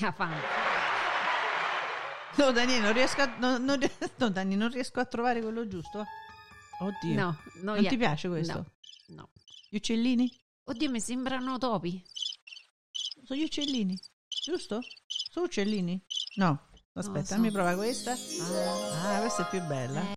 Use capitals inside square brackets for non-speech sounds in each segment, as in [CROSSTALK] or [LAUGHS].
Mia fan. No, Daniele, non riesco a, no, non, [LAUGHS] no, Dani, non riesco a trovare quello giusto. Oddio. No, no, non yeah. ti piace questo? No, no. Gli uccellini? Oddio, mi sembrano topi. Sono gli uccellini, giusto? Sono uccellini? No. Aspetta, so. fammi prova questa. Ah, Ah, questa è più bella. Eh.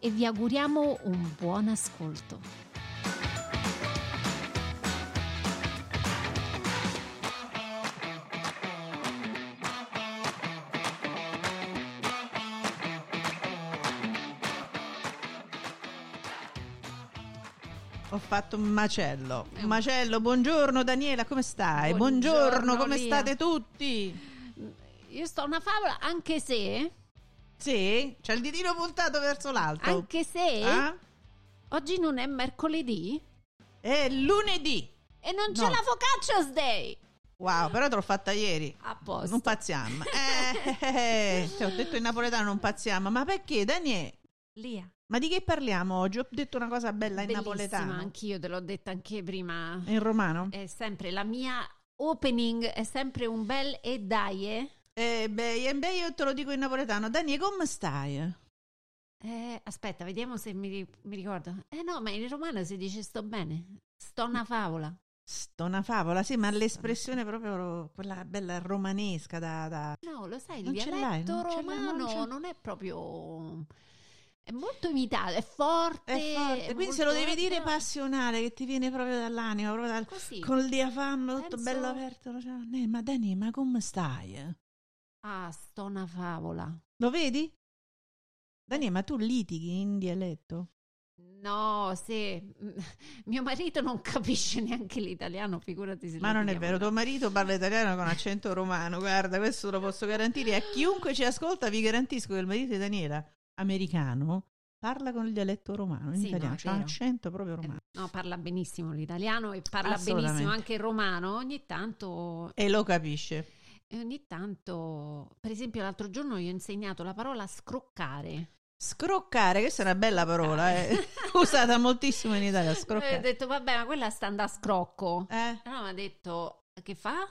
e vi auguriamo un buon ascolto. Ho fatto un macello. Un macello, buongiorno Daniela, come stai? Buongiorno, Buongiorno, come Lia. state tutti? Io sto una favola, anche se, Sì? C'è il ditino puntato verso l'alto. anche se Ah? oggi non è mercoledì È lunedì. e non c'è No. la Focaccia's Day. Wow, però te l'ho fatta ieri. A posto. Non pazziamo. [LAUGHS] Eh, eh, eh, ti ho detto in napoletano non pazziamo. Ma perché, Daniele? Lia. Ma di che parliamo oggi? Ho detto una cosa bella in Bellissima, napoletano. anch'io te l'ho detta anche prima. In romano? È sempre la mia opening è sempre un bel e dai. Eh, Eh, beh, eh, beh, io te lo dico in napoletano. Daniele, come stai? Eh, aspetta, vediamo se mi, mi ricordo. Eh no, ma in romano si dice sto bene. Sto una favola. Sto una favola, sì, ma l'espressione proprio quella bella romanesca da... da- No, lo sai, il Non dialetto non l'hai, romano non non è proprio... È molto imitato, è forte. È forte, è quindi se lo devi dire passionale, che ti viene proprio dall'anima, proprio dal... Così. Col diaframma tutto Penso- bello aperto. cioè, ma Dani, ma come stai? Ah, sto una favola. Lo vedi? Dani, ma tu litighi in dialetto? No, se [LAUGHS] mio marito non capisce neanche l'italiano, figurati se Ma non è vero, tuo marito parla italiano con [LAUGHS] accento romano, guarda, questo lo posso garantire. A chiunque ci ascolta vi garantisco che il marito di Daniela, americano, parla con il dialetto romano, in Sì, no, italiano, c'ha un accento proprio romano. No, parla benissimo l'italiano e parla benissimo anche il romano. Ogni tanto, E lo capisce. E ogni tanto, per esempio, l'altro giorno io ho insegnato la parola scroccare. Scroccare, questa è una bella parola, eh. [LAUGHS] usata moltissimo in Italia, E [LAUGHS] ho scroccare. detto, vabbè, ma quella sta andando a scrocco. Eh? Allora mi ha detto, che fa?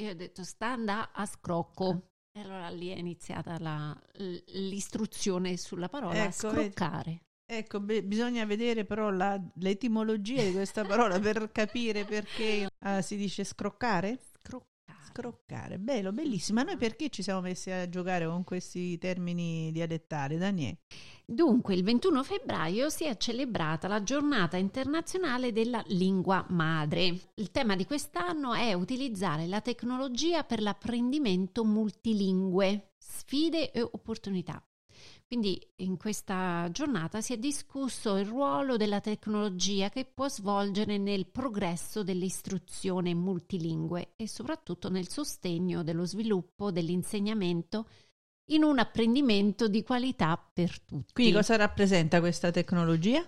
Io ho detto, sta andando a scrocco. E allora lì è iniziata la- l'istruzione sulla parola Ecco, vedi. scroccare. Ecco, be- bisogna vedere però la- l'etimologia di questa parola per capire perché ah, [LAUGHS] si dice scroccare. Scroccare, bello, bellissimo. Ma noi perché ci siamo messi a giocare con questi termini dialettali, Daniele? Dunque, il 21 febbraio si è celebrata la giornata internazionale della lingua madre. Il tema di quest'anno è utilizzare la tecnologia per l'apprendimento multilingue, sfide e opportunità. Quindi in questa giornata si è discusso il ruolo della tecnologia che può svolgere nel progresso dell'istruzione multilingue e soprattutto nel sostegno dello sviluppo dell'insegnamento in un apprendimento di qualità per tutti. Quindi cosa rappresenta questa tecnologia?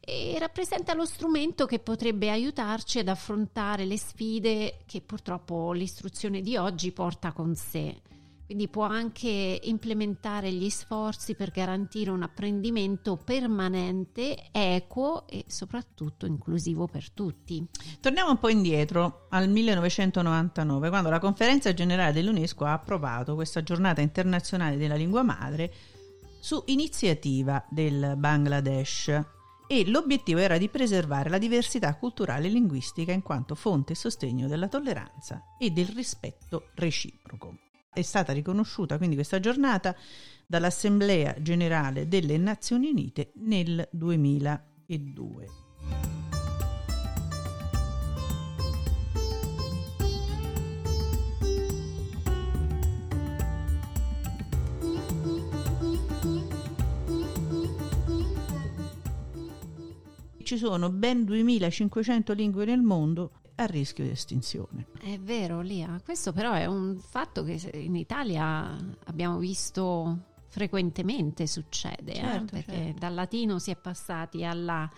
E rappresenta lo strumento che potrebbe aiutarci ad affrontare le sfide che purtroppo l'istruzione di oggi porta con sé. Quindi può anche implementare gli sforzi per garantire un apprendimento permanente, equo e soprattutto inclusivo per tutti. Torniamo un po' indietro al 1999, quando la conferenza generale dell'UNESCO ha approvato questa giornata internazionale della lingua madre su iniziativa del Bangladesh e l'obiettivo era di preservare la diversità culturale e linguistica in quanto fonte e sostegno della tolleranza e del rispetto reciproco è stata riconosciuta quindi questa giornata dall'Assemblea generale delle Nazioni Unite nel 2002. Ci sono ben 2500 lingue nel mondo, a rischio di estinzione. È vero, Lia. Questo però è un fatto che in Italia abbiamo visto frequentemente succede, eh, certo, eh? perché certo. dal latino si è passati alla,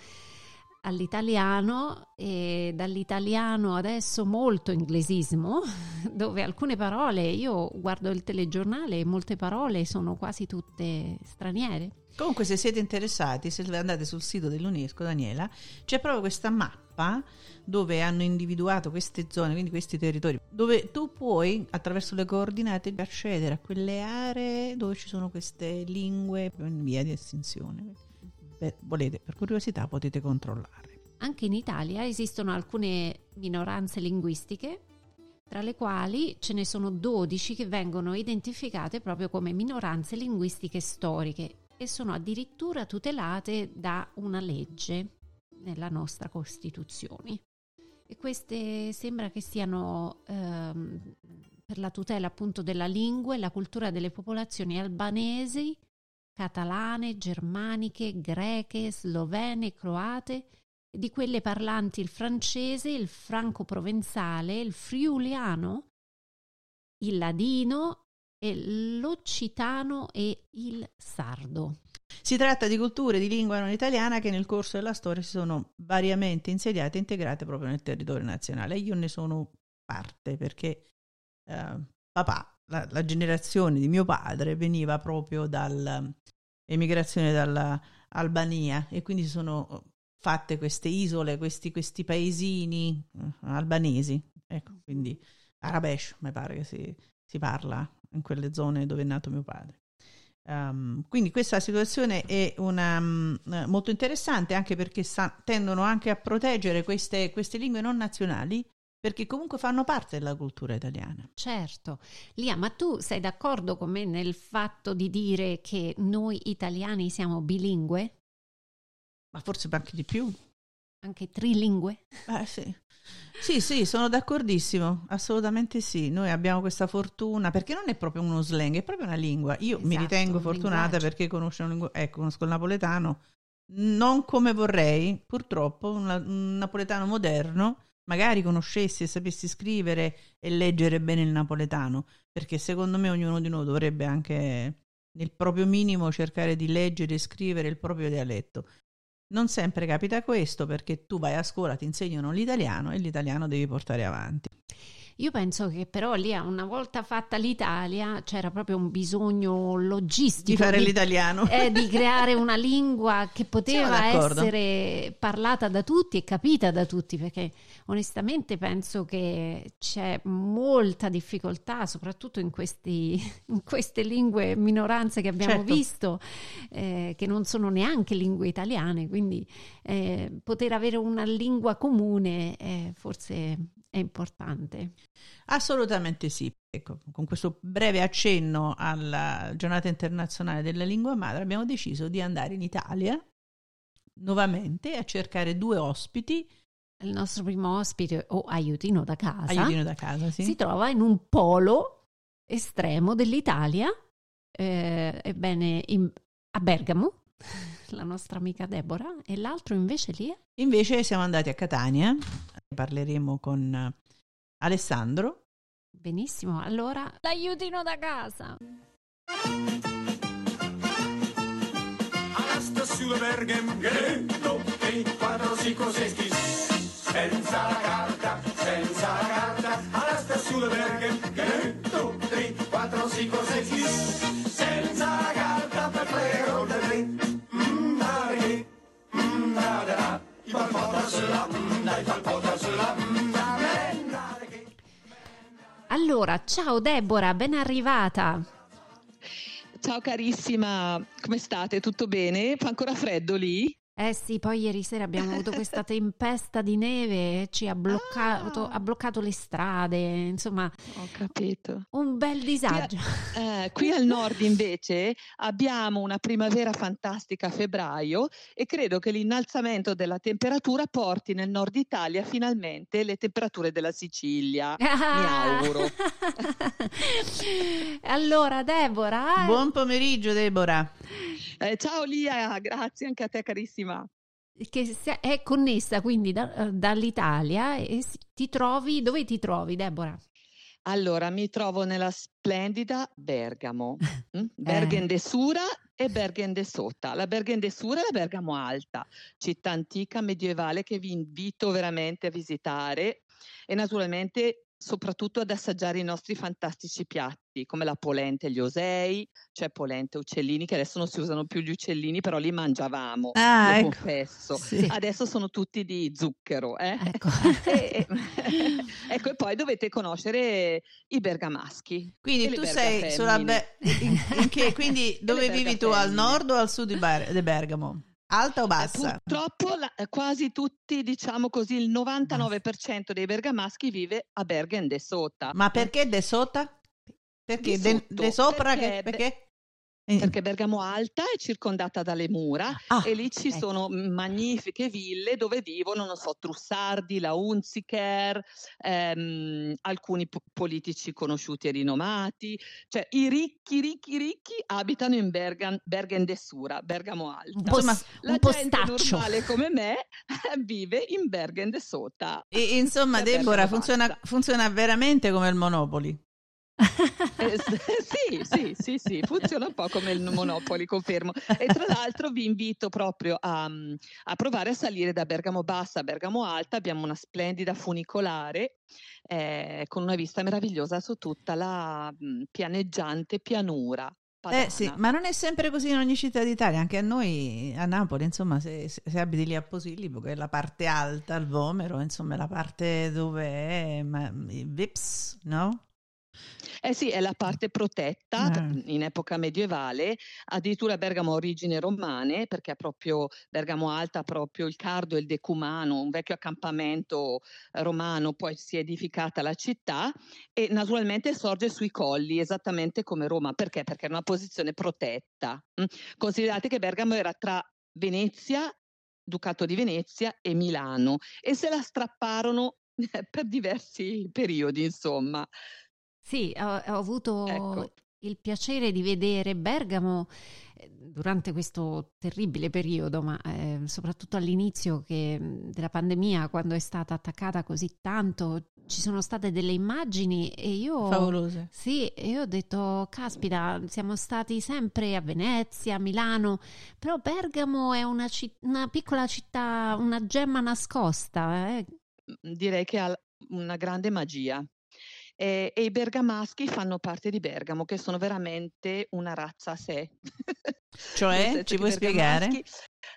all'italiano e dall'italiano adesso molto inglesismo, [LAUGHS] dove alcune parole, io guardo il telegiornale e molte parole sono quasi tutte straniere. Comunque se siete interessati, se andate sul sito dell'UNESCO, Daniela, c'è proprio questa mappa dove hanno individuato queste zone, quindi questi territori, dove tu puoi attraverso le coordinate accedere a quelle aree dove ci sono queste lingue in via di estinzione. Beh, volete, per curiosità potete controllare. Anche in Italia esistono alcune minoranze linguistiche, tra le quali ce ne sono 12 che vengono identificate proprio come minoranze linguistiche storiche e sono addirittura tutelate da una legge nella nostra Costituzione. E queste sembra che siano ehm, per la tutela appunto della lingua e la cultura delle popolazioni albanesi, catalane, germaniche, greche, slovene, croate, di quelle parlanti il francese, il franco-provenzale, il friuliano, il ladino, l'occitano e il sardo. Si tratta di culture di lingua non italiana che nel corso della storia si sono variamente insediate e integrate proprio nel territorio nazionale. Io ne sono parte perché eh, papà, la, la, generazione di mio padre veniva proprio dall'emigrazione dall'Albania e quindi sono fatte queste isole, questi, questi paesini uh, albanesi. Ecco, quindi Arabesh mi pare che si, si parla in quelle zone dove è nato mio padre. Um, quindi questa situazione è una, um, molto interessante anche perché sa- tendono anche a proteggere queste, queste, lingue non nazionali perché comunque fanno parte della cultura italiana. Certo. Lia, ma tu sei d'accordo con me nel fatto di dire che noi italiani siamo bilingue? Ma forse anche di più. Anche trilingue? Eh sì. Sì, sì, sono d'accordissimo, assolutamente sì. Noi abbiamo questa fortuna, perché non è proprio uno slang, è proprio una lingua. Io esatto, mi ritengo fortunata perché conosco, una lingua, ecco, conosco il napoletano, non come vorrei, purtroppo, un, un napoletano moderno, magari conoscessi e sapessi scrivere e leggere bene il napoletano, perché secondo me ognuno di noi dovrebbe anche nel proprio minimo cercare di leggere e scrivere il proprio dialetto. Non sempre capita questo perché tu vai a scuola, ti insegnano l'italiano e l'italiano devi portare avanti. Io penso che però lì una volta fatta l'Italia c'era proprio un bisogno logistico di fare di, l'italiano, [LAUGHS] eh, di creare una lingua che poteva essere parlata da tutti e capita da tutti, perché onestamente penso che c'è molta difficoltà, soprattutto in, questi, [LAUGHS] in queste lingue minoranze che abbiamo certo. visto, eh, che non sono neanche lingue italiane, quindi eh, poter avere una lingua comune forse è importante. Assolutamente sì. Ecco, con questo breve accenno alla giornata internazionale della lingua madre abbiamo deciso di andare in Italia nuovamente a cercare due ospiti. Il nostro primo ospite o aiutino da casa, aiutino da casa sì. si trova in un polo estremo dell'Italia, eh, ebbene in, a Bergamo, [LAUGHS] la nostra amica Deborah, e l'altro invece lì? Invece siamo andati a Catania Parleremo con Alessandro. Benissimo, allora l'aiutino da casa. Sulle Berghem, ghetto, e quattro psicosesti, senza allora, ciao Deborah, ben arrivata. Ciao carissima, come state? Tutto bene? Fa ancora freddo lì? Eh sì, poi ieri sera abbiamo avuto questa [LAUGHS] tempesta di neve e ci ha bloccato, ah. ha bloccato, le strade, insomma. Ho capito. Un bel disagio. Qui, [LAUGHS] eh, qui al nord invece abbiamo una primavera fantastica a febbraio e credo che l'innalzamento della temperatura porti nel nord Italia finalmente le temperature della Sicilia. Ah. [LAUGHS] Mi auguro. allora, Deborah. Buon pomeriggio, Deborah. Eh, ciao Lia, grazie anche a te carissima. che è connessa quindi da, dall'Italia e ti trovi, dove ti trovi Deborah? Allora, mi trovo nella splendida Bergamo, [LAUGHS] mm? Bergen de Sura e Bergen de Sota. La Bergen de Sura è la Bergamo Alta, città antica medievale che vi invito veramente a visitare e naturalmente soprattutto ad assaggiare i nostri fantastici piatti come la polenta e gli osei, cioè polenta e uccellini che adesso non si usano più gli uccellini però li mangiavamo, ah, ecco. confesso. Sì. Adesso sono tutti di zucchero. Eh? Ecco. [LAUGHS] e, [LAUGHS] ecco, e poi dovete conoscere i bergamaschi. Quindi tu sei sulla Be- in, in che, quindi [LAUGHS] dove vivi tu, al nord o al sud di, Ber- di Bergamo? Alta o eh, bassa? Purtroppo la, quasi tutti, diciamo così, il 99% dei bergamaschi vive a Bergen de Sota. Ma perché de Sota? Perché de, de sopra? Perché, che, perché? Eh. Perché Bergamo Alta è circondata dalle mura ah, e lì ci ecco. sono magnifiche ville dove vivono, non so, Trussardi, la Unziker, ehm, alcuni po- politici conosciuti e rinomati, cioè i ricchi, ricchi, ricchi abitano in Bergen, Bergen de Sura, Bergamo Alta. Un po', ma, la un gente normale come me [LAUGHS] vive in Bergen de Sota. E, insomma, Deborah, funziona, funziona veramente come il Monopoli. Eh, [LAUGHS] sì, sì, sì, sì, funziona un po' come il Monopoli, confermo. E tra l'altro vi invito proprio a, a provare a salire da Bergamo Bassa a Bergamo Alta. Abbiamo una splendida funicolare eh, con una vista meravigliosa su tutta la mh, pianeggiante pianura. Eh sì, ma non è sempre così in ogni città d'Italia, anche a noi a Napoli, insomma, se, se abiti lì a Posillipo, che è la parte alta, il Vomero, insomma, la parte dove è ma, Vips, no? Eh sì, è la parte protetta eh. in epoca medievale, addirittura Bergamo ha origini romane, perché ha proprio Bergamo Alta ha proprio il Cardo e il Decumano, un vecchio accampamento romano, poi si è edificata la città e naturalmente sorge sui colli, esattamente come Roma. Perché? Perché era una posizione protetta. Mm. Considerate che Bergamo era tra Venezia, Ducato di Venezia e Milano e se la strapparono [LAUGHS] per diversi periodi, insomma. Sì, ho, ho avuto ecco. il piacere di vedere Bergamo eh, durante questo terribile periodo, ma eh, soprattutto all'inizio che, della pandemia, quando è stata attaccata così tanto, ci sono state delle immagini e io... Favolose. Sì, e io ho detto, caspita, siamo stati sempre a Venezia, a Milano, però Bergamo è una, citt- una piccola città, una gemma nascosta. Eh. Direi che ha una grande magia eh, e i bergamaschi fanno parte di Bergamo, che sono veramente una razza a sé. [LAUGHS] Cioè, ci puoi spiegare?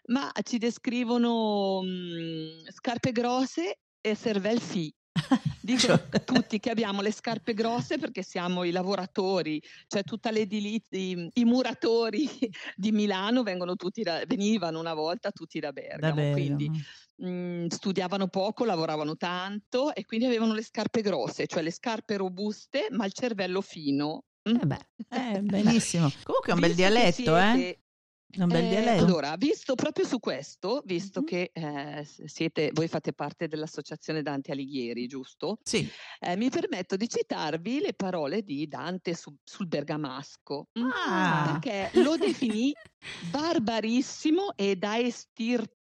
Ma ci descrivono mh, mhmm, scarpe grosse e cervel fi. [LAUGHS] Dicono cioè... tutti che abbiamo le scarpe grosse perché siamo i lavoratori, cioè tutta l'edilizia, i, i, muratori [LAUGHS] di Milano vengono tutti da, venivano una volta tutti da Bergamo, da Bergamo. quindi mh, mhmm, studiavano poco, lavoravano tanto e quindi avevano le scarpe grosse, cioè le scarpe robuste ma il cervello fino. Eh beh, eh, [LAUGHS] benissimo. Comunque è un bel dialetto, eh? siete, eh? Un bel eh, dialetto. Allora, visto proprio su questo, visto mm-hmm. che eh, siete, voi fate parte dell'associazione Dante Alighieri, giusto? Sì. Eh, mi permetto di citarvi le parole di Dante su, sul bergamasco, ah. perché lo definì [LAUGHS] barbarissimo e da estirpare.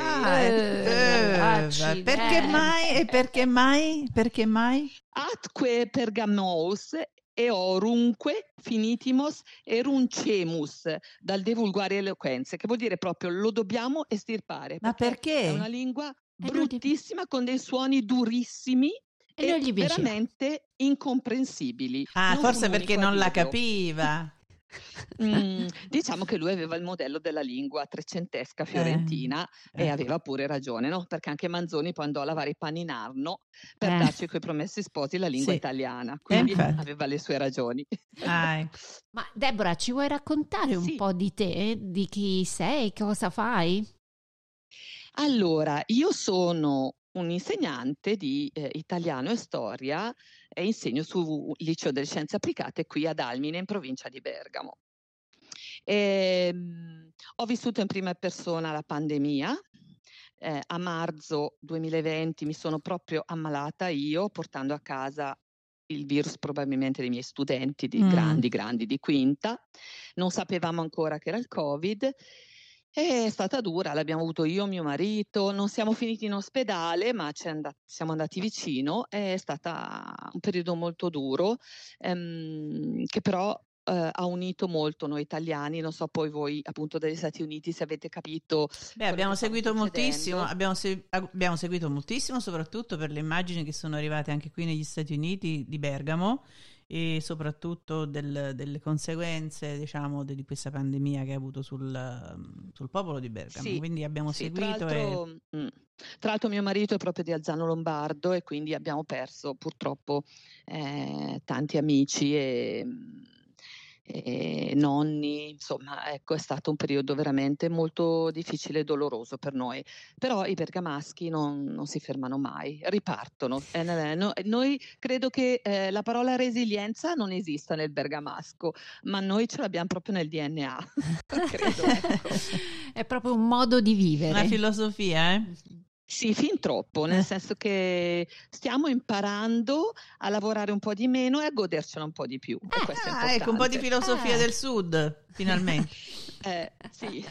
Ah, eh, eh, perché mai? E perché mai? Perché mai? Atque pergamos eorunque finitimos eruncemus dal devulgare eloquenze, che vuol dire proprio lo dobbiamo estirpare. Ma perché? È una lingua bruttissima con dei suoni durissimi e, e veramente incomprensibili. Ah, non forse perché non la capiva. [LAUGHS] Mm, [LAUGHS] diciamo che lui aveva il modello della lingua trecentesca fiorentina eh, e ecco. aveva pure ragione, no? Perché anche Manzoni poi andò a lavare i panni in Arno per eh. darci coi promessi sposi la lingua sì. italiana, quindi eh, aveva le sue ragioni. Ah, ecco. [LAUGHS] Ma Deborah, ci vuoi raccontare un sì. po' di te, di chi sei, cosa fai? Allora, io sono un insegnante di eh, italiano e storia e insegno sul liceo delle scienze applicate qui ad Almine in provincia di Bergamo. E, ehm, ho vissuto in prima persona la pandemia. Eh, a marzo 2020 mi sono proprio ammalata io portando a casa il virus probabilmente dei miei studenti, di mm. grandi, grandi di quinta. Non sapevamo ancora che era il Covid È stata dura, l'abbiamo avuto io, mio marito, non siamo finiti in ospedale, ma and- siamo andati vicino. È stato un periodo molto duro, ehm, che però eh, ha unito molto noi italiani. Non so poi voi, appunto, dagli Stati Uniti, se avete capito. Beh, abbiamo seguito moltissimo, abbiamo, se- abbiamo seguito moltissimo, soprattutto per le immagini che sono arrivate anche qui negli Stati Uniti di Bergamo e soprattutto del, delle conseguenze diciamo di questa pandemia che ha avuto sul, sul popolo di Bergamo. Sì, quindi abbiamo sì, seguito tra l'altro, e... Mm, tra l'altro mio marito è proprio di Alzano Lombardo e quindi abbiamo perso purtroppo eh, tanti amici e mm, e nonni, insomma, ecco, è stato un periodo veramente molto difficile e doloroso per noi. Però i bergamaschi non, non si fermano mai, ripartono. Eh, no, noi credo che eh, la parola resilienza non esista nel bergamasco, ma noi ce l'abbiamo proprio nel DNA. [LAUGHS] [LAUGHS] credo, ecco. È proprio un modo di vivere. Una filosofia, eh? Sì, fin troppo, nel eh. senso che stiamo imparando a lavorare un po' di meno e a godercela un po' di più. Ah, ecco, un po' di filosofia eh. del sud, finalmente. [LAUGHS] eh, sì.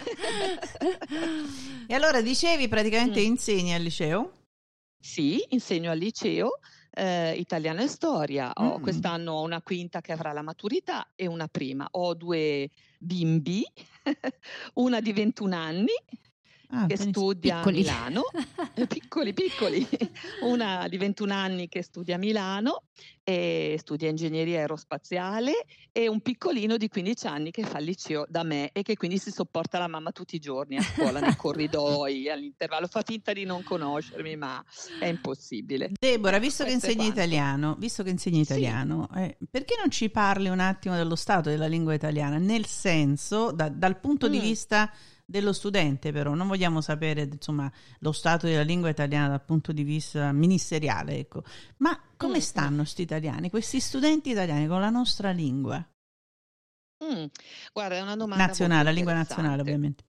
e allora dicevi praticamente mm. insegni al liceo? Sì, insegno al liceo. Eh, italiano e storia. Ho, mm. Quest'anno ho una quinta che avrà la maturità e una prima. Ho due bimbi, [LAUGHS] una di 21 anni ah, che studia piccoli. a Milano, [LAUGHS] piccoli piccoli, una di 21 anni che studia a Milano e studia ingegneria aerospaziale e un piccolino di 15 anni che fa il liceo da me e che quindi si sopporta la mamma tutti i giorni a scuola, nei corridoi, [LAUGHS] all'intervallo, fa finta di non conoscermi ma è impossibile. Deborah, visto che insegni italiano, visto che insegni italiano, sì. eh, perché non ci parli un attimo dello stato della lingua italiana? Nel senso, da, dal punto mm. di vista dello studente però, non vogliamo sapere insomma, lo stato della lingua italiana dal punto di vista ministeriale, ecco. ma come mm. stanno questi italiani, questi studenti italiani con la nostra lingua? Mm. Guarda, è una domanda nazionale, la lingua nazionale ovviamente.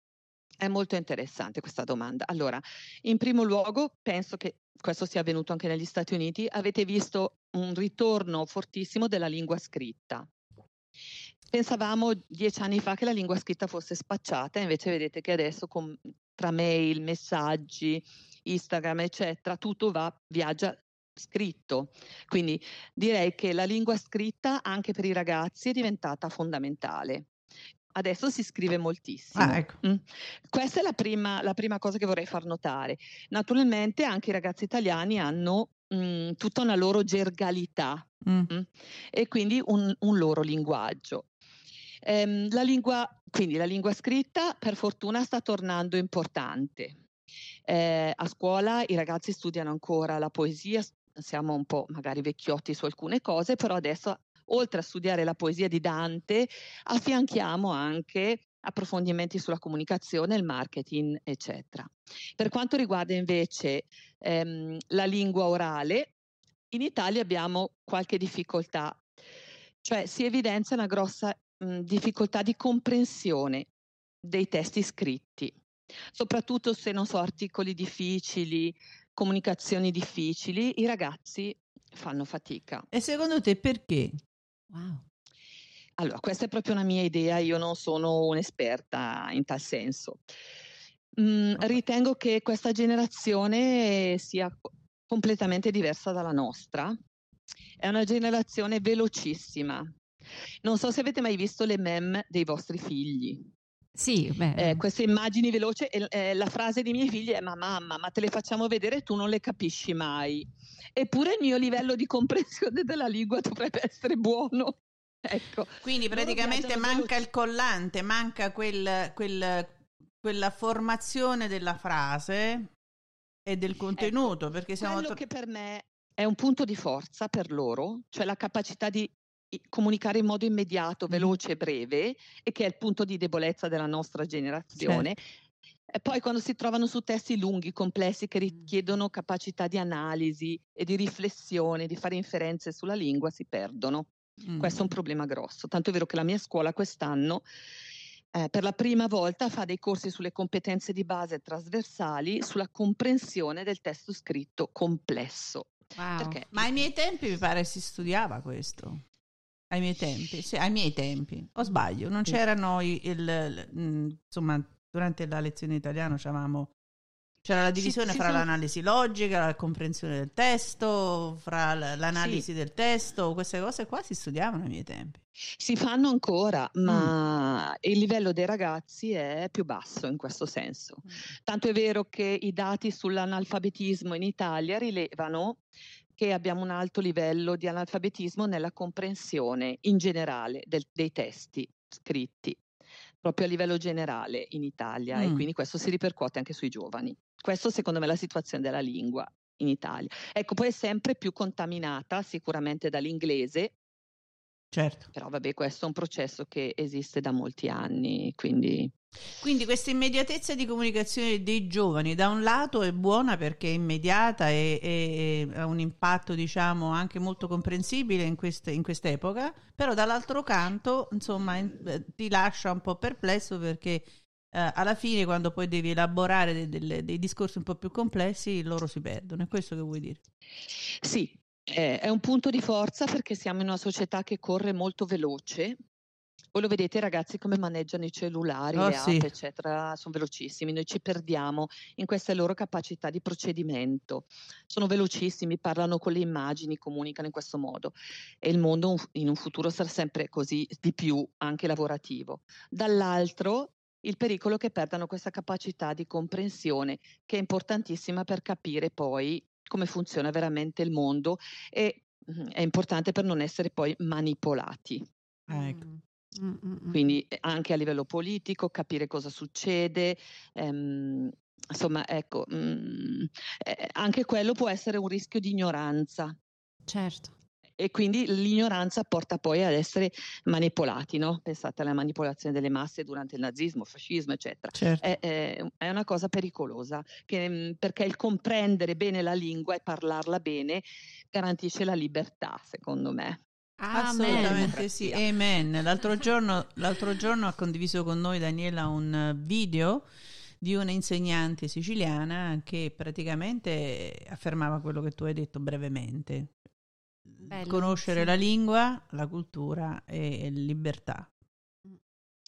È molto interessante questa domanda. Allora, in primo luogo, penso che questo sia avvenuto anche negli Stati Uniti, avete visto un ritorno fortissimo della lingua scritta. Pensavamo dieci anni fa che la lingua scritta fosse spacciata, invece vedete che adesso con, tra mail, messaggi, Instagram, eccetera, tutto va, viaggia scritto. Quindi direi che la lingua scritta anche per i ragazzi è diventata fondamentale. Adesso si scrive moltissimo. Ah, ecco. mm. Questa è la prima, la prima, cosa che vorrei far notare. Naturalmente anche i ragazzi italiani hanno mh, mm, tutta una loro gergalità mm. Mm, e quindi un, un loro linguaggio. Ehm, la lingua, quindi la lingua scritta per fortuna sta tornando importante. Eh, a scuola i ragazzi studiano ancora la poesia, siamo un po' magari vecchiotti su alcune cose, però adesso oltre a studiare la poesia di Dante affianchiamo anche approfondimenti sulla comunicazione, il marketing, eccetera. Per quanto riguarda invece ehm, la lingua orale, in Italia abbiamo qualche difficoltà, cioè si evidenzia una grossa mh, difficoltà di comprensione dei testi scritti, soprattutto se non so articoli difficili, comunicazioni difficili, i ragazzi fanno fatica. E secondo te perché? Wow. Allora, questa è proprio una mia idea, io non sono un'esperta in tal senso. Mm, ritengo che questa generazione sia completamente diversa dalla nostra. È una generazione velocissima, non so se avete mai visto le meme dei vostri figli. Sì, eh, queste immagini veloci, eh, la frase dei miei figli è ma mamma, ma te le facciamo vedere e tu non le capisci mai. Eppure il mio livello di comprensione [LAUGHS] della lingua dovrebbe essere buono. Ecco. Quindi praticamente manca veloci. il collante, manca quel, quel, quella formazione della frase e del ecco, contenuto. Ecco, perché siamo quello to- che per me è un punto di forza per loro, cioè la capacità di comunicare in modo immediato, veloce e breve, e che è il punto di debolezza della nostra generazione. Certo. E poi quando si trovano su testi lunghi, complessi, che richiedono capacità di analisi e di riflessione, di fare inferenze sulla lingua, si perdono. Mm. Questo è un problema grosso. Tanto è vero che la mia scuola quest'anno eh, per la prima volta fa dei corsi sulle competenze di base trasversali sulla comprensione del testo scritto complesso. Wow. Ma ai miei tempi mi pare si studiava questo. Ai miei tempi, sì, ai miei tempi, o sbaglio, non c'erano il, il, il, insomma durante la lezione di italiano c'era la divisione sì, fra sono... l'analisi logica, la comprensione del testo, fra l'analisi sì. del testo, queste cose qua si studiavano ai miei tempi. Si fanno ancora, ma mm. il livello dei ragazzi è più basso in questo senso. Mm. Tanto è vero che i dati sull'analfabetismo in Italia rilevano che abbiamo un alto livello di analfabetismo nella comprensione in generale del, dei testi scritti proprio a livello generale in Italia mm. e quindi questo si ripercuote anche sui giovani. Questo secondo me è la situazione della lingua in Italia. Ecco, poi è sempre più contaminata sicuramente dall'inglese. Certo. Però vabbè, questo è un processo che esiste da molti anni, quindi quindi questa immediatezza di comunicazione dei giovani da un lato è buona perché è immediata e, e, e ha un impatto diciamo anche molto comprensibile in, queste, in quest'epoca, però dall'altro canto insomma in, eh, ti lascia un po' perplesso perché eh, alla fine quando poi devi elaborare dei, dei, dei, discorsi un po' più complessi loro si perdono, è questo che vuoi dire? Sì, è un punto di forza perché siamo in una società che corre molto veloce voi lo vedete ragazzi come maneggiano i cellulari, oh, le sì. app, eccetera, sono velocissimi, noi ci perdiamo in queste loro capacità di procedimento. Sono velocissimi, parlano con le immagini, comunicano in questo modo e il mondo in un futuro sarà sempre così di più, anche lavorativo. Dall'altro il pericolo che perdano questa capacità di comprensione che è importantissima per capire poi come funziona veramente il mondo e mm, è importante per non essere poi manipolati. Ecco. Mm. Quindi eh, anche a livello politico capire cosa succede, ehm, insomma ecco, mh, mm, eh, anche quello può essere un rischio di ignoranza. Certo. E quindi l'ignoranza porta poi ad essere manipolati, no? Pensate alla manipolazione delle masse durante il nazismo, il fascismo, eccetera. Certo. È, è, è, una cosa pericolosa, che, mm, perché il comprendere bene la lingua e parlarla bene garantisce la libertà, secondo me. Assolutamente sì, amen. L'altro [LAUGHS] giorno, l'altro giorno ha condiviso con noi Daniela un video di una insegnante siciliana che praticamente affermava quello che tu hai detto brevemente. Bello, Conoscere sì. la lingua, la cultura e libertà.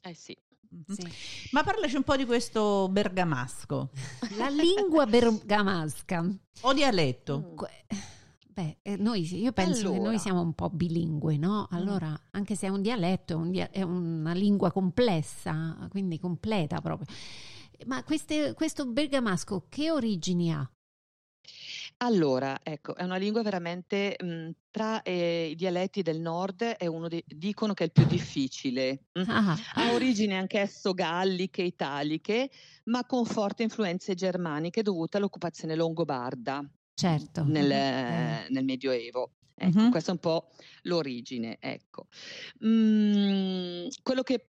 Eh sì. Mm-hmm. Sì. Ma parlaci un po' di questo bergamasco. [LAUGHS] La lingua bergamasca. O dialetto. Mm. Beh, eh, noi, io penso allora. che noi siamo un po' bilingue, no? Mm. Allora, mm. anche se è un dialetto, è, un dia- è, una lingua complessa, quindi completa proprio. Ma queste, questo bergamasco che origini ha? Allora, ecco, è una lingua veramente mh, mhmm, tra eh, i dialetti del nord è uno dei, dicono che è il più difficile. Ah. Ha origini anch'esso galliche, italiche, ma con forti influenze germaniche dovute all'occupazione longobarda certo. nel, eh. nel Medioevo. Ecco, mm-hmm. questa è un po' l'origine. Ecco. Mm, quello che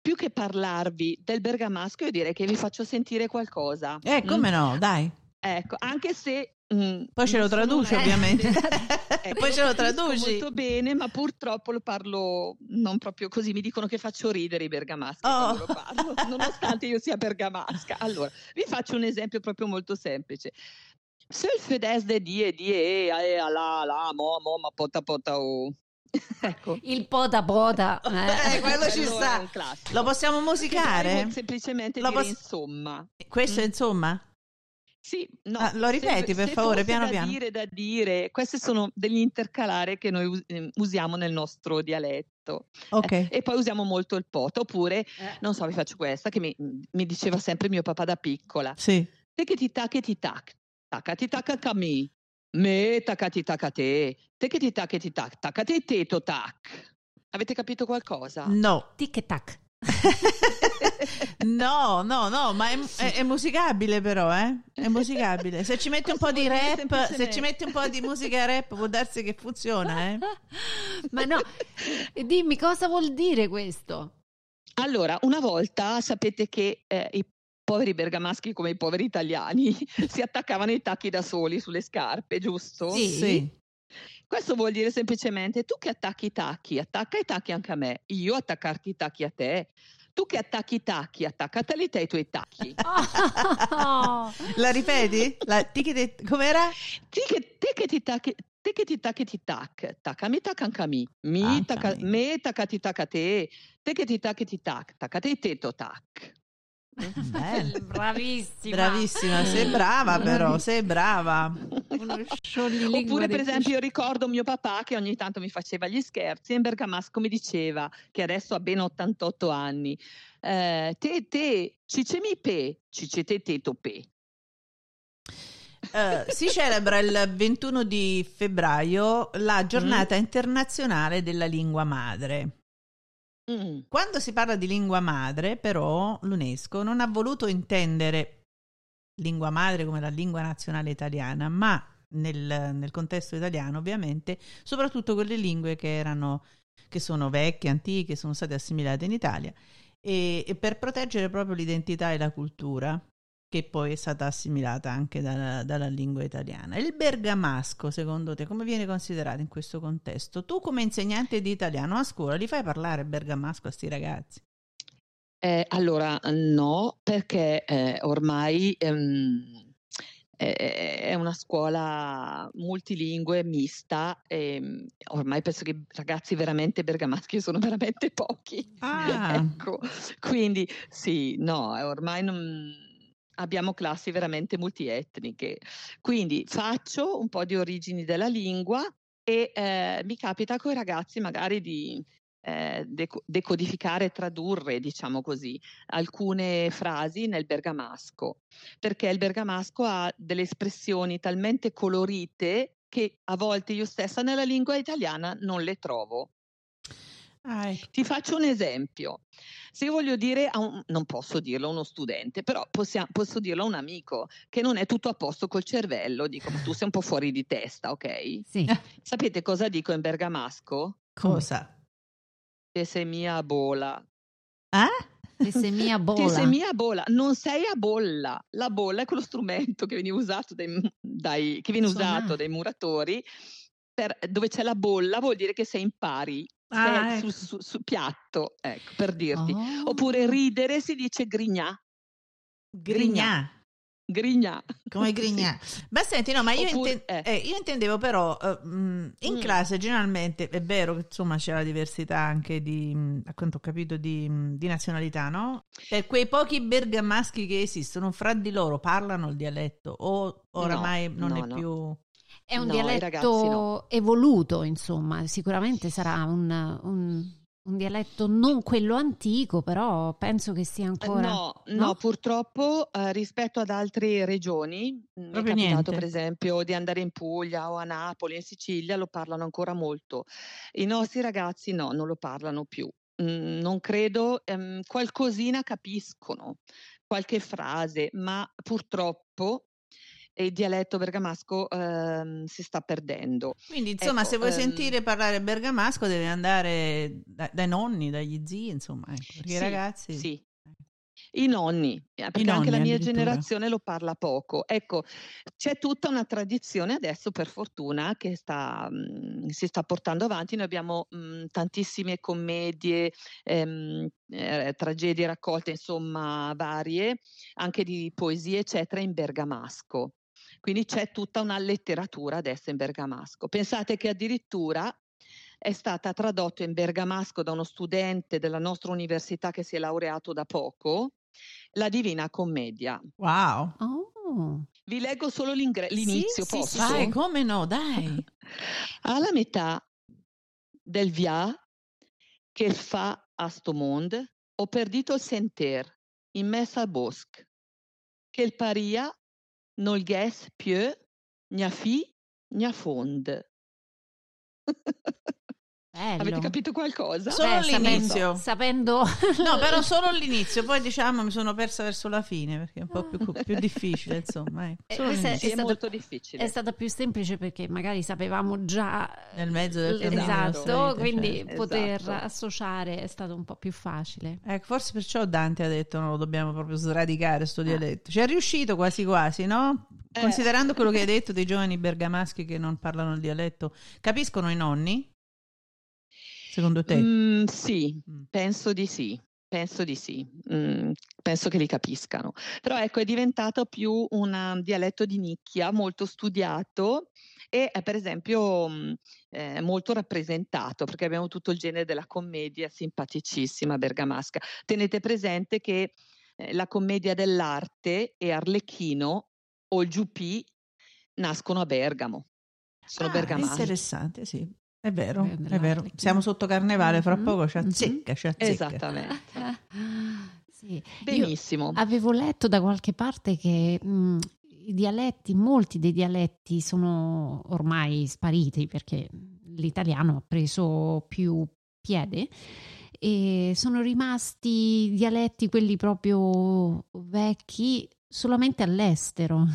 più che parlarvi del bergamasco, io direi che vi faccio sentire qualcosa. Eh, come mm? no, dai. Ecco, anche se Mm, poi ce lo traduci ovviamente. ecco, [LAUGHS] poi ce lo traduci. Molto bene, ma purtroppo lo parlo non proprio così. Mi dicono che faccio ridere i bergamaschi oh. quando lo parlo, [LAUGHS] nonostante io sia bergamasca. Allora, vi faccio un esempio proprio molto semplice. Se il fedez die die e la la mo mo ma pota pota o [LAUGHS] ecco. Il pota pota, eh. eh quello ci sta. Lo possiamo musicare? Semplicemente lo poss- insomma. Questo mm. insomma? Sì, no. Ah, lo ripeti se, per se favore, piano da piano. dire, da dire, questi sono degli intercalari che noi ehm, usiamo nel nostro dialetto. Ok. Eh, e poi usiamo molto il poto, oppure, eh. non so, vi faccio questa, che mi, mi, diceva sempre mio papà da piccola. Sì. Te che ti tac e ti tac, takati takakami, me takati takate, te che ti tac e ti tac, takate te to tac. Avete capito qualcosa? No. Tic tac. [LAUGHS] no, no, no, ma è, è, è, musicabile però, eh? È musicabile. Se ci metti un po' di rap, se ci metti un po' di musica rap può darsi che funziona, eh? ma no, dimmi cosa vuol dire questo? Allora, una volta sapete che eh, i poveri bergamaschi come i poveri italiani [LAUGHS] si attaccavano i tacchi da soli sulle scarpe, giusto? Sì. sì. Questo vuol dire semplicemente tu che attacchi i tacchi, attacca i tacchi anche a me, io attaccarti i tacchi a te. Tu che attacchi i tacchi, attaccateli te i tuoi tacchi. [LAUGHS] Oh. La ripeti? La, ti, com'era? Ti che, te che ti tacchi, te che ti tacchi ti tac, taccami taccami, mi tacca, me taccati tacca te, te che ti tacchi ti tac, taccate te to tac. [LAUGHS] Bravissima. Bravissima, sei brava però, sei brava. Oppure per esempio io ricordo mio papà che ogni tanto mi faceva gli scherzi e in bergamasco mi diceva, che adesso ha ben 88 anni, eh, te te cicemi pe, cicete te tope. Uh, si celebra il 21 di febbraio la giornata mm. internazionale della lingua madre. Mm. Quando si parla di lingua madre, però, l'UNESCO non ha voluto intendere lingua madre come la lingua nazionale italiana, ma nel, nel contesto italiano, ovviamente, soprattutto quelle lingue che erano che sono vecchie, antiche, sono state assimilate in Italia e, e per proteggere proprio l'identità e la cultura che poi è stata assimilata anche dalla, dalla, lingua italiana. Il bergamasco, secondo te, come viene considerato in questo contesto? Tu come insegnante di italiano a scuola li fai parlare bergamasco a questi ragazzi? Eh, allora, no, perché eh, ormai ehm, è una scuola multilingue, mista, e ehm, ormai penso che ragazzi veramente bergamaschi sono veramente pochi. Ah. [LAUGHS] ecco, quindi sì, no, ormai non abbiamo classi veramente multietniche. Quindi faccio un po' di origini della lingua e eh, mi capita con i ragazzi magari di eh, decodificare tradurre, diciamo così, alcune frasi nel bergamasco, perché il bergamasco ha delle espressioni talmente colorite che a volte io stessa nella lingua italiana non le trovo. Ah, ecco. Ti faccio un esempio. Se io voglio dire, a un, non posso dirlo a uno studente, però possiamo, posso dirlo a un amico che non è tutto a posto col cervello, dico, ma tu sei un po' fuori di testa, ok? Sì. Sapete cosa dico in bergamasco? Cosa? Che sei mia bola. Eh? Che sei mia bolla. [LAUGHS] Che sei mia bolla. Non sei a bolla. La bolla è quello strumento che viene usato dai, dai, viene usato dai muratori per, dove c'è la bolla vuol dire che sei in pari ah, ecco. su, su, su, piatto, ecco, per dirti. Oh. Oppure ridere si dice grignà. Grignà. Grignà. Come [LAUGHS] grignà. Sì. Ma senti, no, ma io, Oppure, inten- eh. Eh, io intendevo però, uh, in mm. classe generalmente, è vero che insomma c'è la diversità anche di, a quanto ho capito, di, di nazionalità, no? E quei pochi bergamaschi che esistono, fra di loro parlano il dialetto o oramai no, non no, è no. più... È un no, dialetto no. evoluto, insomma, sicuramente sarà un, un, un, dialetto non quello antico, però penso che sia ancora... No, no? no purtroppo eh, rispetto ad altre regioni, mm, Proprio mi è capitato niente. per esempio di andare in Puglia o a Napoli, in Sicilia, lo parlano ancora molto. I nostri ragazzi no, non lo parlano più. Mm, non credo, ehm, qualcosina capiscono, qualche frase, ma purtroppo e il dialetto bergamasco ehm, si sta perdendo. Quindi, insomma, ecco, se vuoi ehm, sentire parlare bergamasco, devi andare da, dai nonni, dagli zii, insomma, ecco, perché sì, i ragazzi. Sì. I nonni, eh, perché I nonni, anche la mia generazione lo parla poco. Ecco, c'è tutta una tradizione adesso, per fortuna, che sta, mh, mm, si sta portando avanti. Noi abbiamo mh, mm, tantissime commedie, ehm, eh, tragedie raccolte, insomma, varie, anche di poesie, eccetera, in bergamasco. Quindi c'è tutta una letteratura adesso in bergamasco. Pensate che addirittura è stata tradotta in bergamasco da uno studente della nostra università che si è laureato da poco, la Divina Commedia. Wow. Oh. Vi leggo solo l'inizio, sì, posso? Sì, vai, come no, dai. [LAUGHS] Alla metà del via che fa a sto mondo, ho perdito il senter in mezzo al bosco, che il paria Nolgues pieux, gna fi, gna fond. [LAUGHS] Bello. Avete capito qualcosa? Solo Beh, l'inizio. Sapendo, No, [LAUGHS] però solo l'inizio, poi diciamo mi sono persa verso la fine perché è un po' più, più difficile, insomma. Eh. Solo è, è, stato, molto difficile. È stata più semplice perché magari sapevamo già nel mezzo del cammino. Esatto, quindi cioè. poter esatto. associare è stato un po' più facile. Ecco, forse perciò Dante ha detto no, lo dobbiamo proprio sradicare sto ah. dialetto. Ci è riuscito quasi quasi, no? Eh. Considerando quello che hai detto dei giovani bergamaschi che non parlano il dialetto, capiscono i nonni? Secondo te? Mm, sì, mm. penso di sì. Penso di sì, mm, penso che li capiscano. Però ecco, è diventato più un dialetto di nicchia molto studiato e è per esempio mh, eh, molto rappresentato perché abbiamo tutto il genere della commedia simpaticissima bergamasca. Tenete presente che eh, la commedia dell'arte e Arlecchino o il Giupì nascono a Bergamo. Sono Ah, bergamaschi. interessante, sì. È vero, è vero. Siamo sotto carnevale, fra Mhm, poco ci azzecca, ci azzecca. Esattamente. [LAUGHS] Sì. Io Benissimo. avevo letto da qualche parte che mh, i dialetti, molti dei dialetti sono ormai spariti perché l'italiano ha preso più piede e sono rimasti dialetti quelli proprio vecchi solamente all'estero.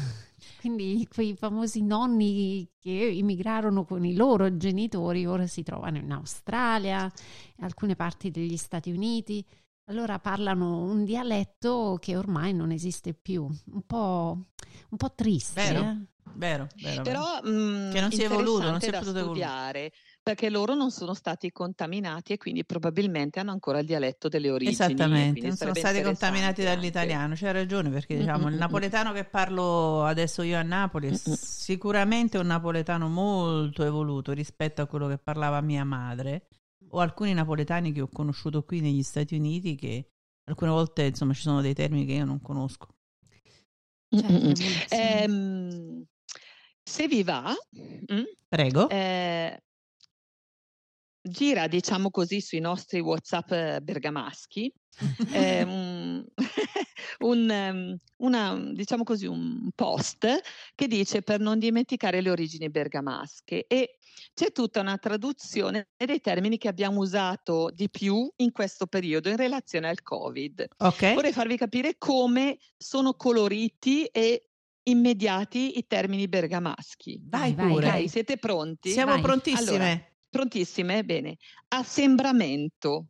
Quindi quei famosi nonni che immigrarono con i loro genitori ora si trovano in Australia, in alcune parti degli Stati Uniti. Allora parlano un dialetto che ormai non esiste più, un po', un po triste. Vero. eh? Vero, vero, vero. Però mh, Che non si è evoluto, non si è potuto evolvere. Perché loro non sono stati contaminati e quindi probabilmente hanno ancora il dialetto delle origini. Esattamente, non sono stati contaminati dall'italiano, c'hai ragione perché Mm, diciamo mm, il mm, napoletano che parlo adesso io a Napoli è Mm, mm. sicuramente un napoletano molto evoluto rispetto a quello che parlava mia madre o alcuni napoletani che ho conosciuto qui negli Stati Uniti che alcune volte insomma ci sono dei termini che io non conosco. Certo, Mm, mm, mm. Ehm, se vi va, mm, Prego. eh, gira, diciamo così, sui nostri WhatsApp eh, bergamaschi [LAUGHS] eh, un, [LAUGHS] un, ehm, una, diciamo così, un post che dice per non dimenticare le origini bergamasche e c'è tutta una traduzione dei termini che abbiamo usato di più in questo periodo in relazione al Covid. ok. Vorrei farvi capire come sono coloriti e immediati i termini bergamaschi. Vai, Vai, vai, pure. Ok, siete pronti? Siamo Vai. prontissime. Allora. Prontissime? Bene. Assembramento,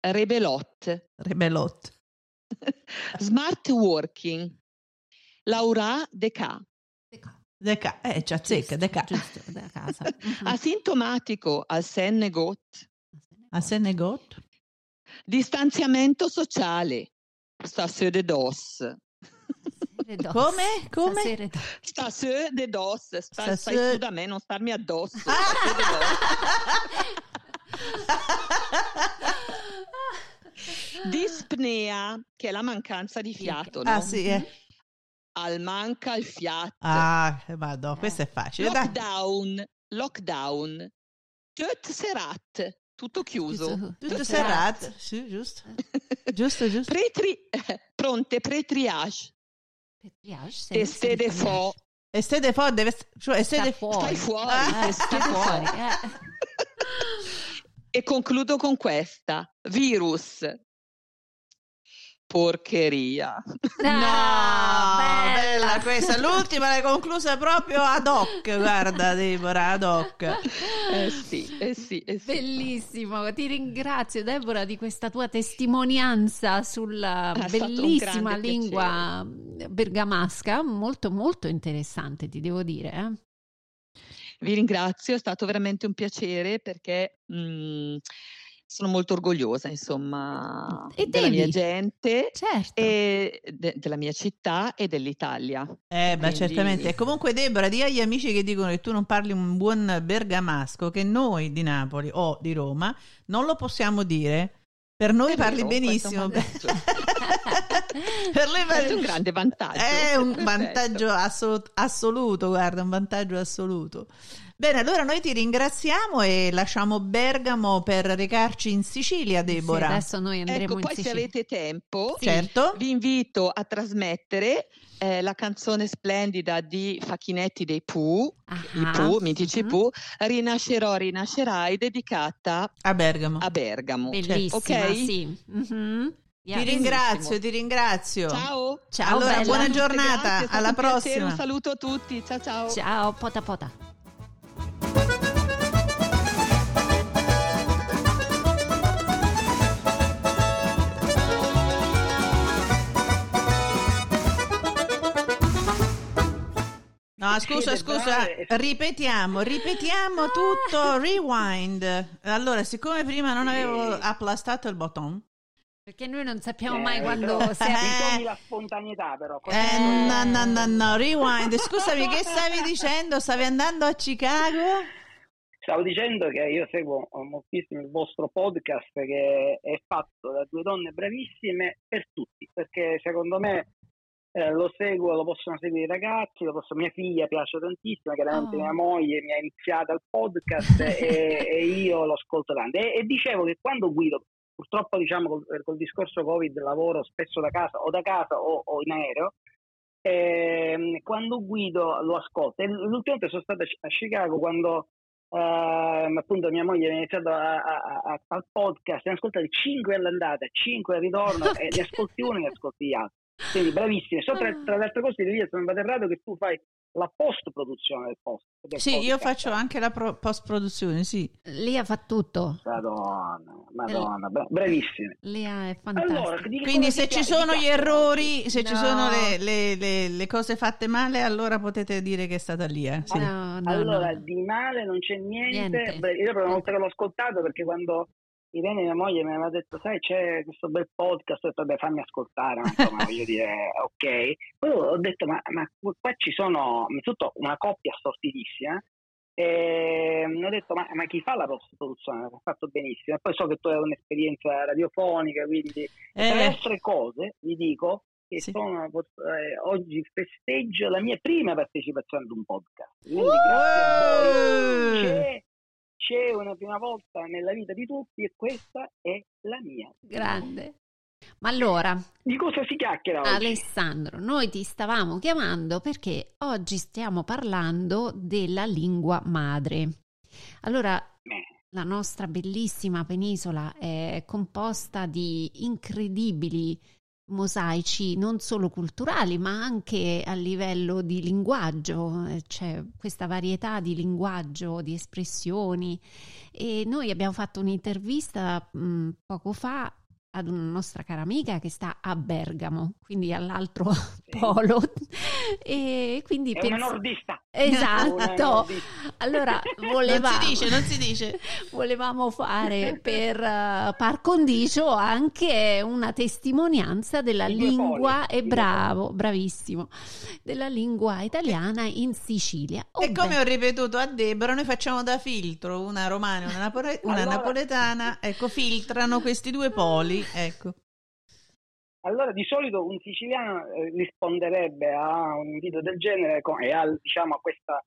rebelot, Rebelot. [LAUGHS] smart working, Laura de Ca, De ca- eh, ci azzecca, de ca- Giusto, da casa. [LAUGHS] Mhm. asintomatico, al sennegot, A Senegot. distanziamento sociale, stasè de dos. Come? Come? Stasera dos. stasè de dos, sta, stai su da me, non starmi addosso. Ah! Dispnea, che è la mancanza di fiato, no? Ah sì, eh. Al manca il fiato. Ah, ma no, questo è facile. Dai. Lockdown, lockdown. Tot serat, tutto chiuso. Tutto serrato. Sì, giusto. [LAUGHS] Giusto, giusto. Pretri- pronte, pre-triage. Petriage, Teste de fo. Estede fuori, deve cioè estede fuori. Stai fuori. Eh, sta teste de fuori. fo. eh. [LAUGHS] E concludo con questa. Virus. Porcheria. Ah, [LAUGHS] no, bella. bella questa. L'ultima l'hai conclusa proprio ad hoc, guarda Deborah, ad hoc. Eh sì, eh sì, eh sì. Bellissimo, ti ringrazio Deborah di questa tua testimonianza sulla È stato un bellissima lingua bergamasca, molto molto interessante ti devo dire. eh. Vi ringrazio, è stato veramente un piacere perché mm, sono molto orgogliosa, insomma, E della mia devi. gente Certo. e de- della mia città e dell'Italia. Eh, beh, Quindi- certamente. E comunque, Deborah, di agli amici che dicono che tu non parli un buon bergamasco, che noi di Napoli o di Roma non lo possiamo dire. Per noi È parli vero, benissimo. [LAUGHS] per noi Questo è un grande vantaggio. È un vantaggio assolut- assoluto, guarda, un vantaggio assoluto. Bene, allora noi ti ringraziamo e lasciamo Bergamo per recarci in Sicilia, Deborah. Sì, adesso noi andremo Ecco, in poi se avete tempo, Certo. vi invito a trasmettere eh, la canzone splendida di Facchinetti dei Pooh, i Pooh, mitici mhm. Pooh, Rinascerò, rinascerai, dedicata A Bergamo. a Bergamo. Bellissima, Ok? sì. Mhm. Yeah. Ti ringrazio, ti ringrazio. Ciao. Ciao, Allora, bella. buona giornata, alla un piacere, prossima. Un saluto a tutti. Ciao ciao. Ciao, pota pota. No, scusa, scusa, ripetiamo, ripetiamo tutto, [LAUGHS] rewind. Allora, siccome prima non avevo applastato il botton, Perché noi non sappiamo Eh, mai quando siamo... Eh. Togli la spontaneità però. eh, no, no, no, no, rewind. Scusami, che stavi [LAUGHS] dicendo? Stavi andando a Chicago? Stavo dicendo che io seguo moltissimo il vostro podcast che è fatto da due donne bravissime per tutti. perché secondo me eh, lo seguo, lo possono seguire i ragazzi, lo posso, mia figlia piace tantissimo, chiaramente Oh. mia moglie mi ha iniziato al podcast [LAUGHS] e, e io lo ascolto tanto. E, e dicevo che quando guido, purtroppo diciamo col, col discorso Covid lavoro spesso da casa o da casa o, o in aereo, ehm, quando guido lo ascolto. E l'ultima volta sono stato a Chicago quando ehm, appunto mia moglie ha iniziato al podcast, ne ha ascoltati 5 all'andata, 5 al ritorno [LAUGHS] e ne ascolti uno e ne ascolti gli altri. Quindi bravissimi. So, tra, tra le altre cose, Lilia, sono errato che tu fai la post produzione del post. del Sì, io podcast. faccio anche la pro- post-produzione, sì. Lia fa tutto. Madonna, madonna, bra- bravissimi. Lia è fantastica. Allora, Quindi se ci piace? sono gli errori, se ci No. sono le, le- le- le cose fatte male, allora potete dire che è stata lì. eh, sì. No, no, allora, no. di male non c'è niente. Niente. Beh, io la prima volta che l'ho ascoltato perché quando Irene, mia moglie, mi aveva detto, sai, c'è questo bel podcast, ho detto, beh, fammi ascoltare, ma insomma, [LAUGHS] voglio dire, ok. Poi ho detto, ma, ma qua ci sono, innanzitutto, una coppia sortitissima, e mi ho detto, ma, ma chi fa la post-produzione? Ha fatto benissimo. E poi so che tu hai un'esperienza radiofonica, quindi... Tra le Eh, altre cose, vi dico che Sì. sono, eh, oggi festeggio la mia prima partecipazione ad un podcast. Quindi Uh! grazie a voi. C'è, c'è una prima volta nella vita di tutti e questa è la mia. Grande. Ma allora, Di cosa si chiacchiera oggi? Alessandro, noi ti stavamo chiamando perché oggi stiamo parlando della lingua madre. Allora, Eh, la nostra bellissima penisola è composta di incredibili mosaici non solo culturali ma anche a livello di linguaggio, Eh, c'è questa varietà di linguaggio, di espressioni. E noi abbiamo fatto un'intervista mh, poco fa ad una nostra cara amica che sta a Bergamo, quindi all'altro polo e quindi È una pens- nordista. Esatto. Una nordista. Allora, non volevamo, si dice, non si dice. volevamo fare per eh, par condicio anche una testimonianza della I due lingua poli, e bravo, bravissimo, della lingua italiana in Sicilia. E Oh, come beh, ho ripetuto a Deborah, noi facciamo da filtro una romana e una, napole- una Allora- napoletana, ecco, filtrano questi due poli, ecco. Allora, di solito un siciliano eh, risponderebbe a un invito del genere con- e al, diciamo, a questo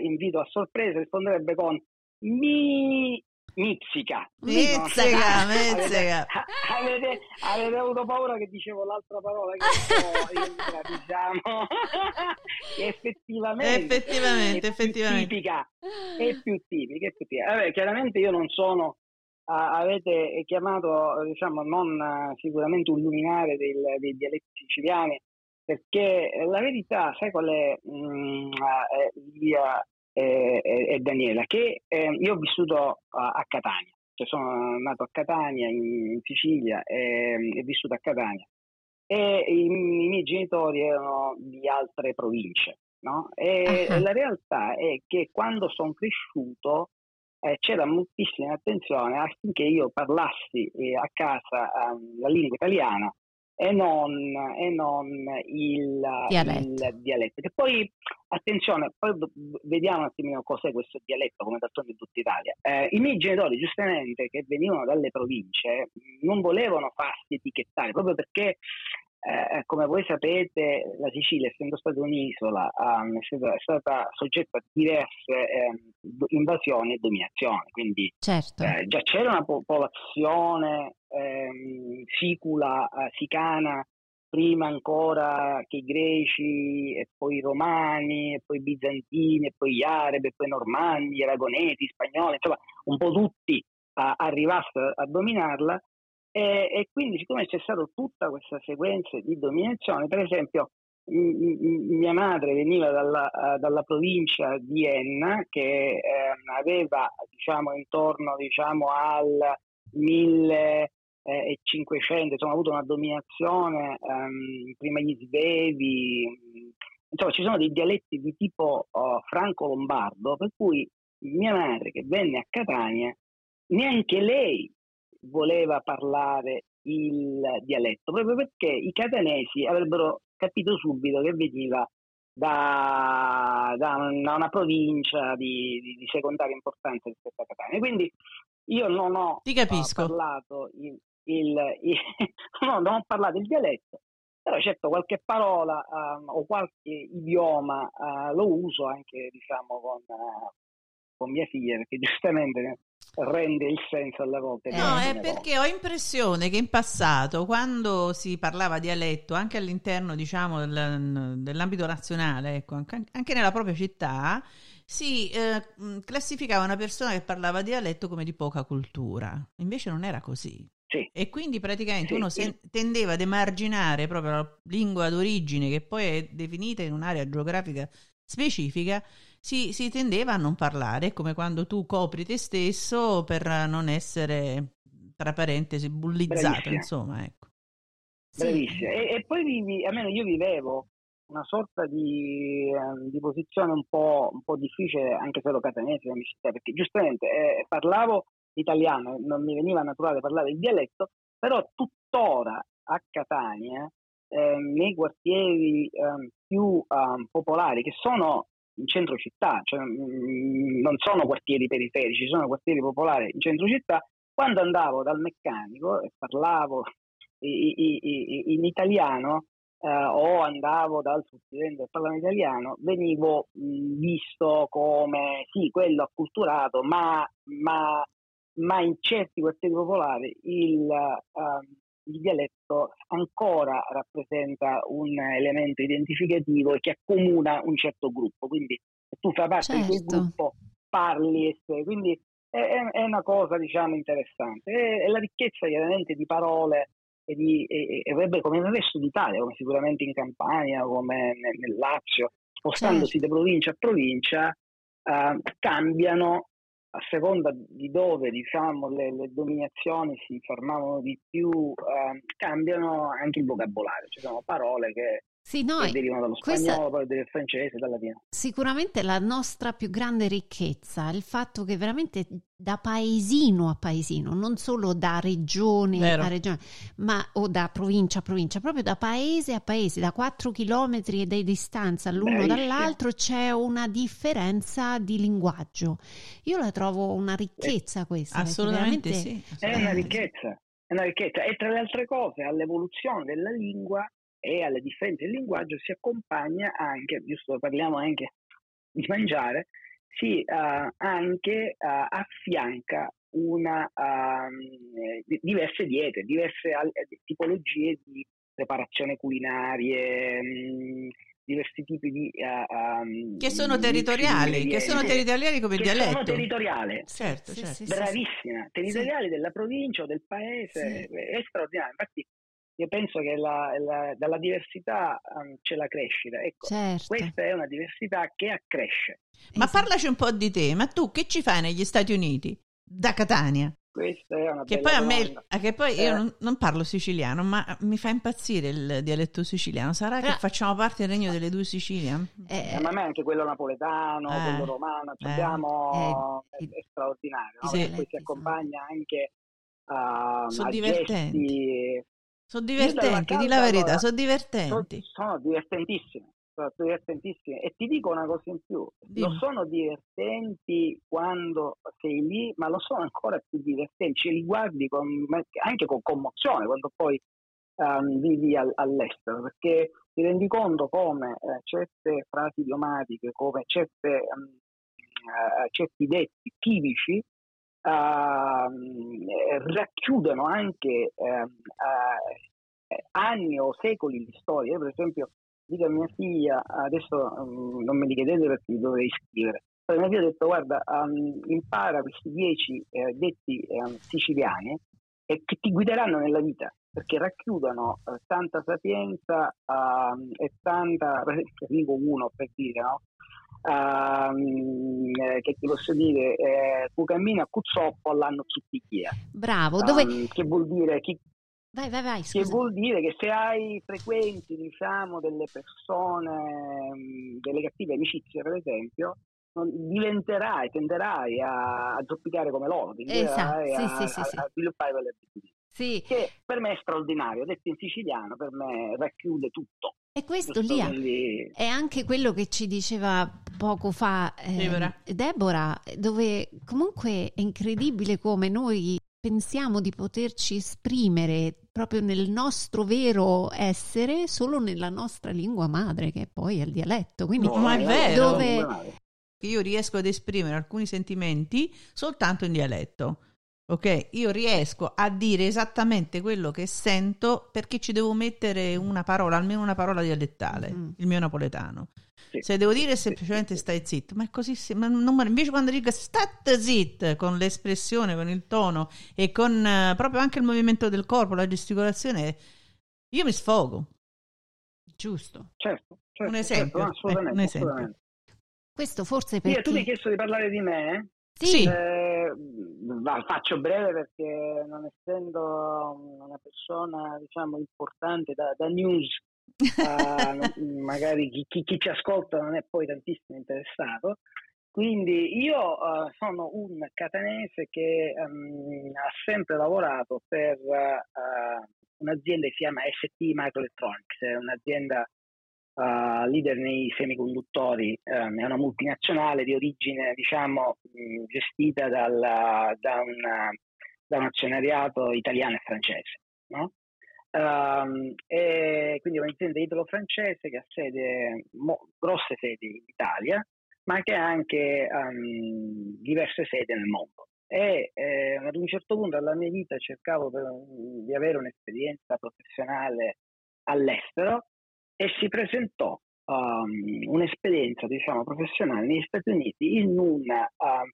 invito a sorpresa risponderebbe con mi mizzica. Mizzica, No? mizzica. [LAUGHS] Avete, avete, avete avuto paura che dicevo l'altra parola che entra, diciamo, [LAUGHS] effettivamente, Effettivamente, è effettivamente. tipica, è più tipica, è più tipica. Vabbè, chiaramente io non sono avete chiamato diciamo non ah, sicuramente un luminare del- dei dialetti siciliani perché eh, la verità sai qual è mm, ah, eh, e, e- e Daniela che eh, io ho vissuto ah, a Catania cioè sono nato a Catania in, in Sicilia e e vissuto a Catania e i, i miei genitori erano di altre province no? e Ah. la realtà è che quando sono cresciuto eh, c'era moltissima attenzione affinché io parlassi eh, a casa ehm, la lingua italiana e non, e non il, Dialetto. il dialetto. Che poi, attenzione, poi vediamo un attimino cos'è questo dialetto, come d'altronde in tutta Italia. Eh, I miei genitori, giustamente, che venivano dalle province, non volevano farsi etichettare, proprio perché eh, come voi sapete, la Sicilia, essendo stata un'isola, ehm, è, stata, è stata soggetta a diverse do- invasioni e dominazioni, quindi certo. eh, già c'era una popolazione ehm, sicula, eh, sicana, prima ancora che i greci, e poi i romani, e poi i bizantini, e poi gli arabi, e poi i normanni, gli aragonesi, gli spagnoli, insomma, un po' tutti a- arrivassero a dominarla. E, e quindi, siccome c'è stata tutta questa sequenza di dominazione, per esempio, mia madre veniva dalla, eh, dalla provincia di Enna che ehm, aveva diciamo intorno diciamo al 1500 insomma ha avuto una dominazione ehm, prima gli svevi insomma ci sono dei dialetti di tipo oh, franco-lombardo per cui mia madre che venne a Catania neanche lei voleva parlare il dialetto proprio perché i catanesi avrebbero capito subito che veniva da, da una, provincia di, di- di secondaria importanza rispetto a Catania. Quindi io non ho eh, parlato in, il, il [LAUGHS] no, non parlate il dialetto, però certo qualche parola uh, o qualche idioma uh, lo uso anche diciamo con, uh, con mia figlia perché giustamente rende il senso alle volte. No, è perché ho impressione che in passato, quando si parlava dialetto, anche all'interno, diciamo, del, dell'ambito nazionale, ecco, anche, anche, nella propria città, si eh, classificava una persona che parlava dialetto come di poca cultura. Invece non era così. Sì. E quindi praticamente sì, uno sì. tendeva ad emarginare proprio la lingua d'origine, che poi è definita in un'area geografica specifica, si, si tendeva a non parlare, come quando tu copri te stesso per non essere, tra parentesi, bullizzato, Bravissima. insomma, ecco. Bravissima. E, e, poi vivi, almeno io vivevo una sorta di, eh, di posizione un po', un po', difficile, anche se ero catanese, perché giustamente eh, parlavo italiano, non mi veniva naturale parlare il dialetto, però tuttora a Catania, eh, nei quartieri ehm, più ehm, popolari, che sono centro città, cioè, mh, non sono quartieri periferici, sono quartieri popolari in centro città. Quando andavo dal meccanico e parlavo in italiano eh, o andavo dal studente e parlavo in italiano, venivo mh, visto come sì, quello acculturato, ma, ma, ma in certi quartieri popolari il, uh, il dialetto ancora rappresenta un elemento identificativo e che accomuna un certo gruppo, quindi se tu fai parte certo. di quel certo. gruppo parli e sei, quindi è, è, una cosa diciamo interessante, è, è la ricchezza chiaramente di parole e, di, e, e, come nel resto d'Italia, come sicuramente in Campania, come nel, nel Lazio, spostandosi certo. da provincia a provincia, uh, cambiano a seconda di dove diciamo, le, le, dominazioni si fermavano di più, eh, cambiano anche il vocabolario. Ci sono parole che sì, noi, derivano dallo spagnolo, poi dal francese, dal latino. Sicuramente la nostra più grande ricchezza è il fatto che veramente da paesino a paesino, non solo da regione Vero. a regione, ma o da provincia a provincia, proprio da paese a paese, da 4 chilometri di distanza l'uno Beh, dall'altro c'è una differenza di linguaggio. Io la trovo una ricchezza eh, questa. Assolutamente sì. Assolutamente. È una ricchezza, è una ricchezza. E tra le altre cose all'evoluzione della lingua e alle differenze del linguaggio si accompagna anche, giusto parliamo anche di mangiare, si uh, anche uh, affianca una, uh, diverse diete, diverse tipologie di preparazione culinarie, mh, diversi tipi di um, che sono territoriali, che sono territoriali come il dialetto. Sono territoriali. Certo, sì, certo. Sì, Bravissima, territoriali della provincia o del paese, è straordinario. Infatti io penso che la, la, dalla diversità um, c'è la crescita. Ecco, certo. questa è una diversità che accresce. Ma esatto. parlaci un po' di te, ma tu che ci fai negli Stati Uniti? Da Catania? Questa è una che poi, a me, che poi io eh. non, non, parlo siciliano, ma mi fa impazzire il dialetto siciliano. Sarà Però, che facciamo parte del regno delle due Sicilie? Eh, eh, ma a me anche quello napoletano, eh, quello romano, eh, abbiamo, è, è, straordinario. No? Sì, poi si accompagna anche a, sono a. Gesti, sono divertenti, di la verità, sono divertenti. Sono, sono divertentissime, sono divertentissime. E ti dico una cosa in più, Dimmi. lo sono divertenti quando sei lì, ma lo sono ancora più divertenti, ce li guardi con, anche con commozione quando poi um, vivi all, all'estero, perché ti rendi conto come eh, certe frasi idiomatiche, come certe, um, uh, certi detti tipici racchiudono anche uh, anni o secoli di storia. Io, per esempio, dico a mia figlia, adesso um, non me li chiedete perché li dovrei scrivere, però mia figlia ha detto guarda, um, impara questi dieci eh, detti um, siciliani e che ti guideranno nella vita perché racchiudono eh, tanta sapienza uh, e tanta, [LAUGHS] per uno per dire, no? Uh, che ti posso dire, eh, a Cuzzoppo all'anno zuppichia. Bravo, dove... Um, che vuol dire chi... Vai, vai, vai, che vuol dire che se hai frequenti, diciamo, delle persone, delle cattive amicizie, per esempio, diventerai, tenderai a, a zoppicare come loro, esatto. sì, a, sì, sì, a, a sviluppare quelle abitudini. Sì. Che per me è straordinario, detto in siciliano, per me racchiude tutto. E questo lì è anche quello che ci diceva poco fa eh, Deborah. Deborah, dove comunque è incredibile come noi pensiamo di poterci esprimere proprio nel nostro vero essere solo nella nostra lingua madre, che poi è il dialetto. Quindi, no, ma è vero. Dove... Io riesco ad esprimere alcuni sentimenti soltanto in dialetto. Ok, io riesco a dire esattamente quello che sento perché ci devo mettere una parola, almeno una parola dialettale, mm. il mio napoletano. Sì. Se devo dire semplicemente stai zitto, ma è così, ma non, invece quando dico state zitto con l'espressione, con il tono e con uh, proprio anche il movimento del corpo, la gesticolazione, io mi sfogo. Giusto. Certo, certo un esempio. Certo, assolutamente, eh, un esempio. Assolutamente. Questo forse perché... Io, tu mi hai chiesto di parlare di me? Sì. Eh, faccio breve perché non essendo una persona diciamo importante da, da news uh, [LAUGHS] magari chi, chi, chi, ci ascolta non è poi tantissimo interessato. Quindi io uh, sono un catanese che um, ha sempre lavorato per uh, un'azienda che si chiama ST Microelectronics, è un'azienda uh, leader nei semiconduttori, um, è una multinazionale di origine diciamo mh, gestita dal, da, una, da, un azionariato italiano e francese. No? Um, e quindi è un'azienda italo-francese che ha sede, mo, grosse sedi in Italia, ma che ha anche um, diverse sedi nel mondo. E eh, ad un certo punto della mia vita cercavo per, di avere un'esperienza professionale all'estero e si presentò um, un'esperienza diciamo, professionale negli Stati Uniti in un uh,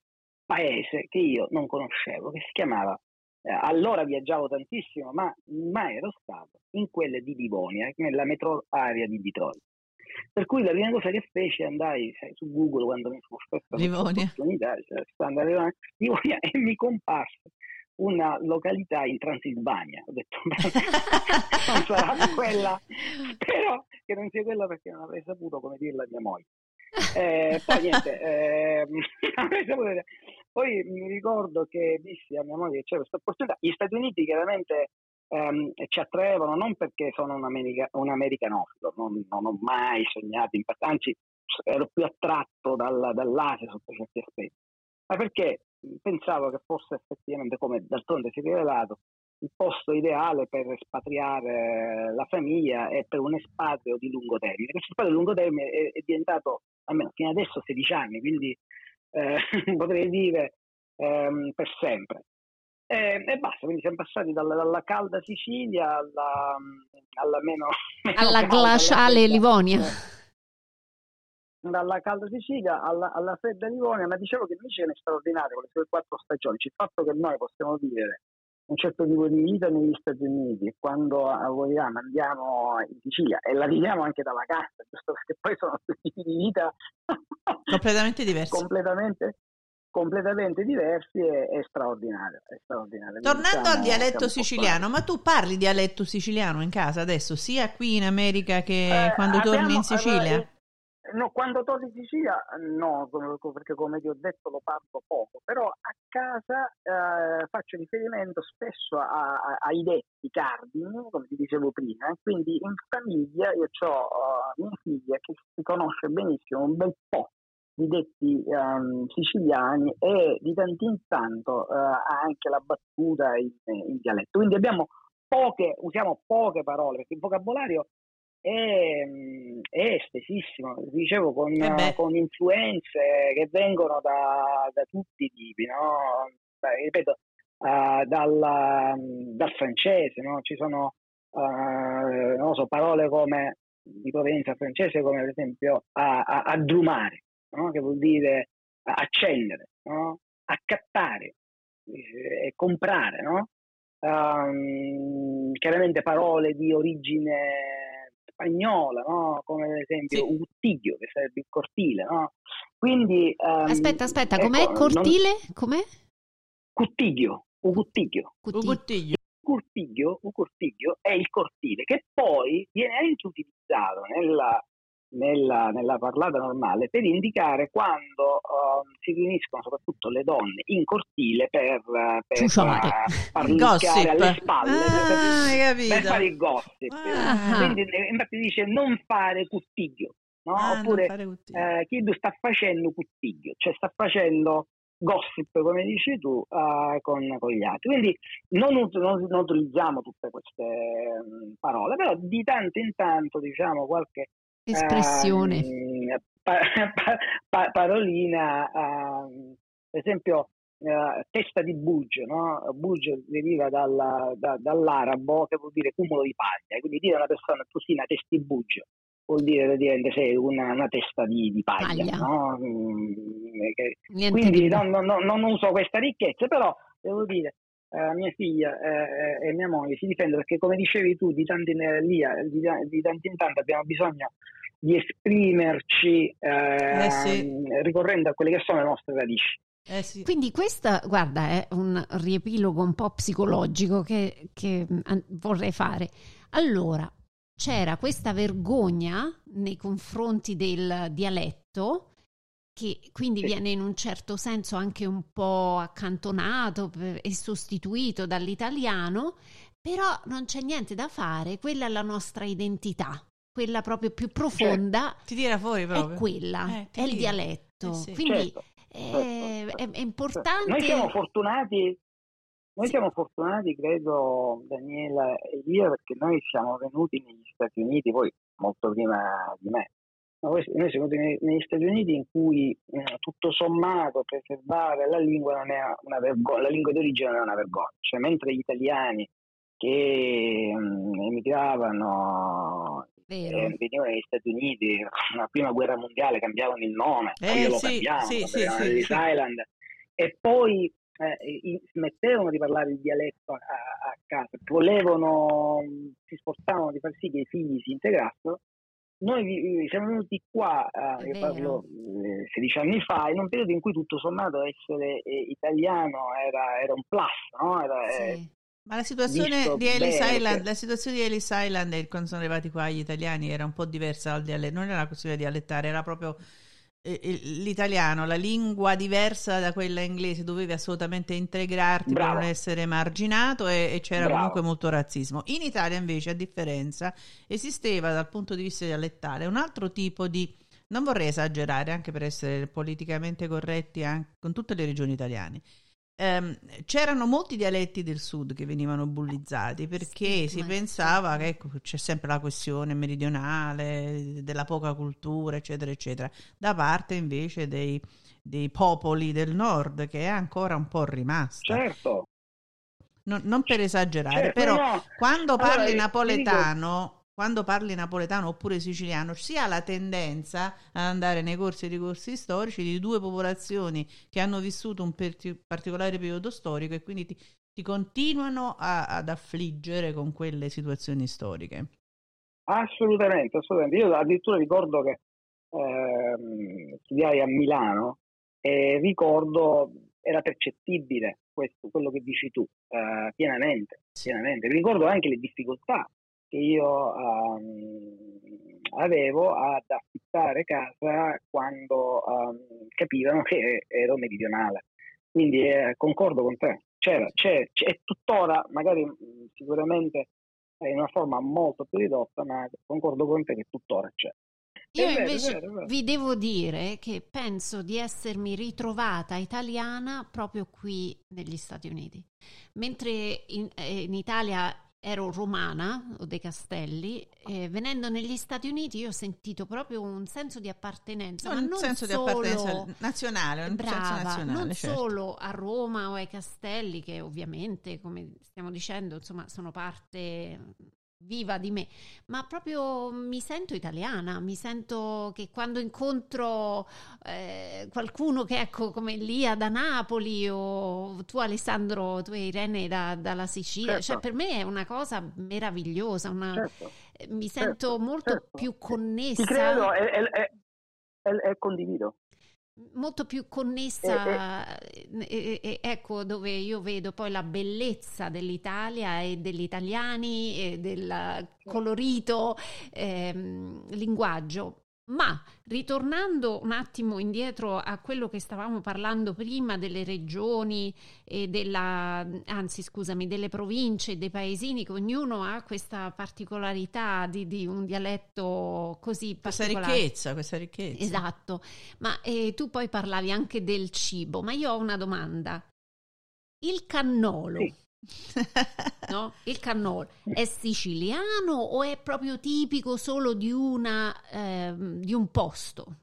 paese che io non conoscevo, che si chiamava eh, allora viaggiavo tantissimo, ma mai ero stato in quelle di Livonia, nella metro area di Detroit. Per cui la prima cosa che feci andai sai, su Google quando mi fu offerta l'opportunità, cioè, a Livonia e mi comparse una località in Transilvania. Ho detto, [LAUGHS] non sarà quella, però che non sia quella perché non avrei saputo come dirla a mia moglie. Eh, poi niente, [LAUGHS] eh, poi mi ricordo che dissi a mia moglie che c'era questa opportunità. Gli Stati Uniti chiaramente ehm, ci attraevano non perché sono un, america, un americanofilo, non, non, ho mai sognato, anzi ero più attratto dal, dall'Asia sotto certi aspetti, ma perché pensavo che fosse effettivamente, come d'altronde si è rivelato, il posto ideale per espatriare la famiglia e per un espatrio di lungo termine. Questo espatrio di lungo termine è, è diventato, almeno fino adesso, 16 anni, quindi eh, [LAUGHS] potrei dire ehm, per sempre. E, e, basta, quindi siamo passati dalla, dalla calda Sicilia alla, alla meno, [LAUGHS] meno alla glaciale Livonia. [LAUGHS] Dalla calda Sicilia alla, alla fredda Livonia, ma dicevo che Michigan è straordinario con le sue quattro stagioni. Il fatto che noi possiamo vivere un certo tipo di vita negli Stati Uniti e quando vogliamo andiamo in Sicilia e la viviamo anche dalla casa, giusto perché poi sono [LAUGHS] due tipi di vita [LAUGHS] completamente diversi. completamente, completamente diversi e, è straordinario. È straordinario. Tornando diciamo, al dialetto siciliano, ma tu parli dialetto siciliano in casa adesso, sia qui in America che eh, quando abbiamo, torni in Sicilia? Eh, No, quando torno in Sicilia no, perché come ti ho detto lo parlo poco, però a casa eh, faccio riferimento spesso a, a, ai detti cardini, come ti dicevo prima, quindi in famiglia io ho uh, mia figlia che si conosce benissimo un bel po' di detti um, siciliani e di tanto in tanto uh, anche la battuta in, in dialetto, quindi abbiamo poche, usiamo poche parole, perché il vocabolario è, è estesissimo, dicevo, con, eh con, influenze che vengono da, da tutti i tipi, no? Beh, ripeto, uh, dal, dal, francese, no? ci sono uh, non so, parole come di provenienza francese come ad esempio a, a, addrumare, no? che vuol dire accendere, accattare, e comprare, um, chiaramente parole di origine spagnola, no? come ad esempio sì. Uttiglio, che sarebbe il cortile. No? Quindi, um, aspetta, aspetta, com'è ecco, cortile? Non... Com'è? Cuttiglio, un cuttiglio. Cuttiglio. Curtiglio, un curtiglio è il cortile che poi viene anche utilizzato nella nella, nella, parlata normale per indicare quando uh, si riuniscono soprattutto le donne in cortile per, per uh, parlare [LAUGHS] alle spalle ah, per, per, fare il gossip ah. quindi eh, infatti dice non fare cuttiglio no? ah, oppure eh, chi sta facendo cuttiglio cioè sta facendo gossip, come dici tu, uh, con, con, gli altri. Quindi non, non, non utilizziamo tutte queste um, parole, però di tanto in tanto diciamo qualche espressione, uh, pa- pa- pa- parolina, uh, per esempio Uh, testa di Buge, no? Buge deriva dalla, da, dall'arabo che vuol dire cumulo di paglia, quindi dire a una persona così una testa di Buge vuol dire praticamente sei una, una testa di, di paglia, paglia. No? Mm, quindi non, non, non, uso questa ricchezza, però devo dire eh, mia figlia eh, e mia moglie si difendono perché come dicevi tu di tanto in, lì, di, di tanto in tanto abbiamo bisogno di esprimerci eh, eh sì. ricorrendo a quelle che sono le nostre radici. Eh sì. Quindi questa, guarda, è un riepilogo un po' psicologico che, che vorrei fare. Allora, c'era questa vergogna nei confronti del dialetto che quindi viene in un certo senso anche un po' accantonato e sostituito dall'italiano, però non c'è niente da fare, quella è la nostra identità, quella proprio più profonda. Ti tira fuori proprio. È quella, eh, è il dialetto. Eh sì. Quindi certo. è, è, è, importante. Noi siamo fortunati noi siamo fortunati, credo, Daniela e io, perché noi siamo venuti negli Stati Uniti, poi molto prima di me. Noi siamo negli Stati Uniti in cui eh, tutto sommato preservare la lingua non è una vergogna, la lingua d'origine non è una vergogna. Cioè, mentre gli italiani che mh, emigravano eh, venivano negli Stati Uniti, nella prima guerra mondiale cambiavano il nome, eh, lo sì, cambiavano, sì, sì, sì, sì. Island, e poi eh, smettevano di parlare il dialetto a, a, casa, volevano, si sforzavano di far sì che i figli si integrassero, noi siamo venuti qua, eh, io parlo eh, 16 anni fa, in un periodo in cui tutto sommato essere eh, italiano era, era, un plus, no? Era, eh, sì. Ma la situazione, di Ellis Island, la situazione di Ellis Island quando sono arrivati qua gli italiani era un po' diversa dal dialetto, non era una questione di dialettare, era proprio l'italiano, la lingua diversa da quella inglese, dovevi assolutamente integrarti Bravo. per non essere marginato e, e c'era Bravo. comunque molto razzismo. In Italia invece, a differenza, esisteva dal punto di vista dialettale un altro tipo di, non vorrei esagerare anche per essere politicamente corretti anche con tutte le regioni italiane, ehm, c'erano molti dialetti del sud che venivano bullizzati perché sì, si pensava che ecco, c'è sempre la questione meridionale, della poca cultura, eccetera, eccetera, da parte invece dei, dei popoli del nord che è ancora un po' rimasta. Certo. Non, non per esagerare, certo, però no. quando parli allora, napoletano quando parli napoletano oppure siciliano si ha la tendenza ad andare nei corsi e ricorsi storici di due popolazioni che hanno vissuto un per- particolare periodo storico e quindi ti, ti continuano a, ad affliggere con quelle situazioni storiche. Assolutamente, assolutamente. Io addirittura ricordo che eh, studiai a Milano e ricordo era percettibile questo, quello che dici tu, eh, pienamente, pienamente. Ricordo anche le difficoltà che io um, avevo ad affittare casa quando um, capivano che ero meridionale. Quindi eh, concordo con te, c'era, c'è, c'è tuttora, magari sicuramente in una forma molto più ridotta, ma concordo con te che tuttora c'è. Io vero, invece vero, vero. vi devo dire che penso di essermi ritrovata italiana proprio qui negli Stati Uniti. Mentre in, eh, in Italia ero romana o dei castelli e venendo negli Stati Uniti io ho sentito proprio un senso di appartenenza no, un senso solo, di appartenenza nazionale un brava, senso nazionale non certo. solo a Roma o ai castelli che ovviamente come stiamo dicendo insomma sono parte viva di me, ma proprio mi sento italiana, mi sento che quando incontro eh, qualcuno che ecco come Lia da Napoli o tu Alessandro, tu Irene da, dalla Sicilia, cioè, certo. cioè per me è una cosa meravigliosa, una, certo. eh, mi sento certo. molto certo. più connessa. Ti credo e condivido molto più connessa, eh, eh. Eh, ecco dove io vedo poi la bellezza dell'Italia e degli italiani e del colorito ehm, linguaggio. Ma ritornando un attimo indietro a quello che stavamo parlando prima delle regioni e della, anzi scusami, delle province, dei paesini, che ognuno ha questa particolarità di, di un dialetto così particolare. Questa ricchezza, questa ricchezza. Esatto, ma eh, tu poi parlavi anche del cibo, ma io ho una domanda. Il cannolo. Sì no? Il cannolo è siciliano o è proprio tipico solo di, una, eh, di un posto?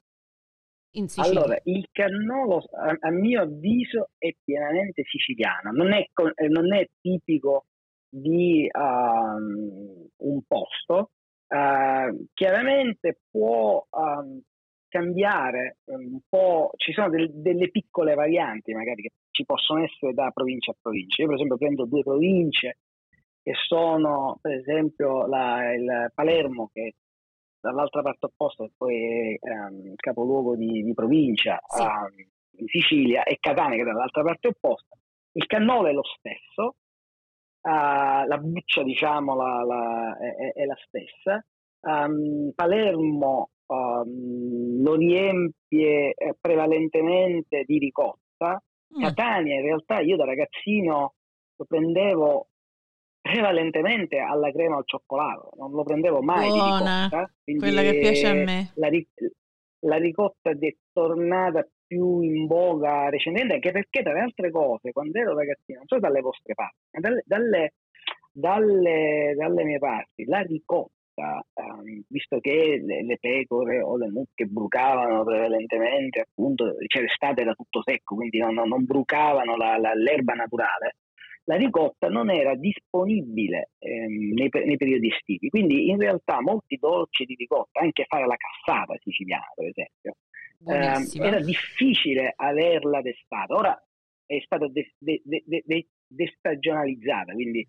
In Sicilia? Allora, il cannolo a, a, mio avviso è pienamente siciliano, non è, non è tipico di um, un posto. Uh, chiaramente può um, cambiare un po', ci sono del, delle piccole varianti magari che ci possono essere da provincia a provincia. Io per esempio prendo due province che sono per esempio la, il Palermo che dall'altra parte opposta e poi è um, capoluogo di, di provincia sì. um, in Sicilia e Catania che è dall'altra parte opposta. Il cannolo è lo stesso, uh, la buccia diciamo la, la, è, è, la stessa. Um, Palermo lo riempie eh, prevalentemente di ricotta Mm. Catania in realtà io da ragazzino lo prendevo prevalentemente alla crema al cioccolato, non lo prendevo mai Buona, di ricotta. Quella che piace a me. La, la ricotta è tornata più in voga recentemente, anche perché tra le altre cose, quando ero ragazzino, non so dalle vostre parti, ma dalle, dalle, dalle, dalle mie parti, la ricotta volta, ehm, visto che le, le, pecore o le mucche brucavano prevalentemente, appunto, cioè l'estate era tutto secco, quindi non, non brucavano la, la, l'erba naturale, la ricotta non era disponibile ehm, nei, nei, periodi estivi. Quindi in realtà molti dolci di ricotta, anche fare la cassata siciliana per esempio, ehm, era difficile averla d'estate. Ora è stata de, de, de, destagionalizzata, quindi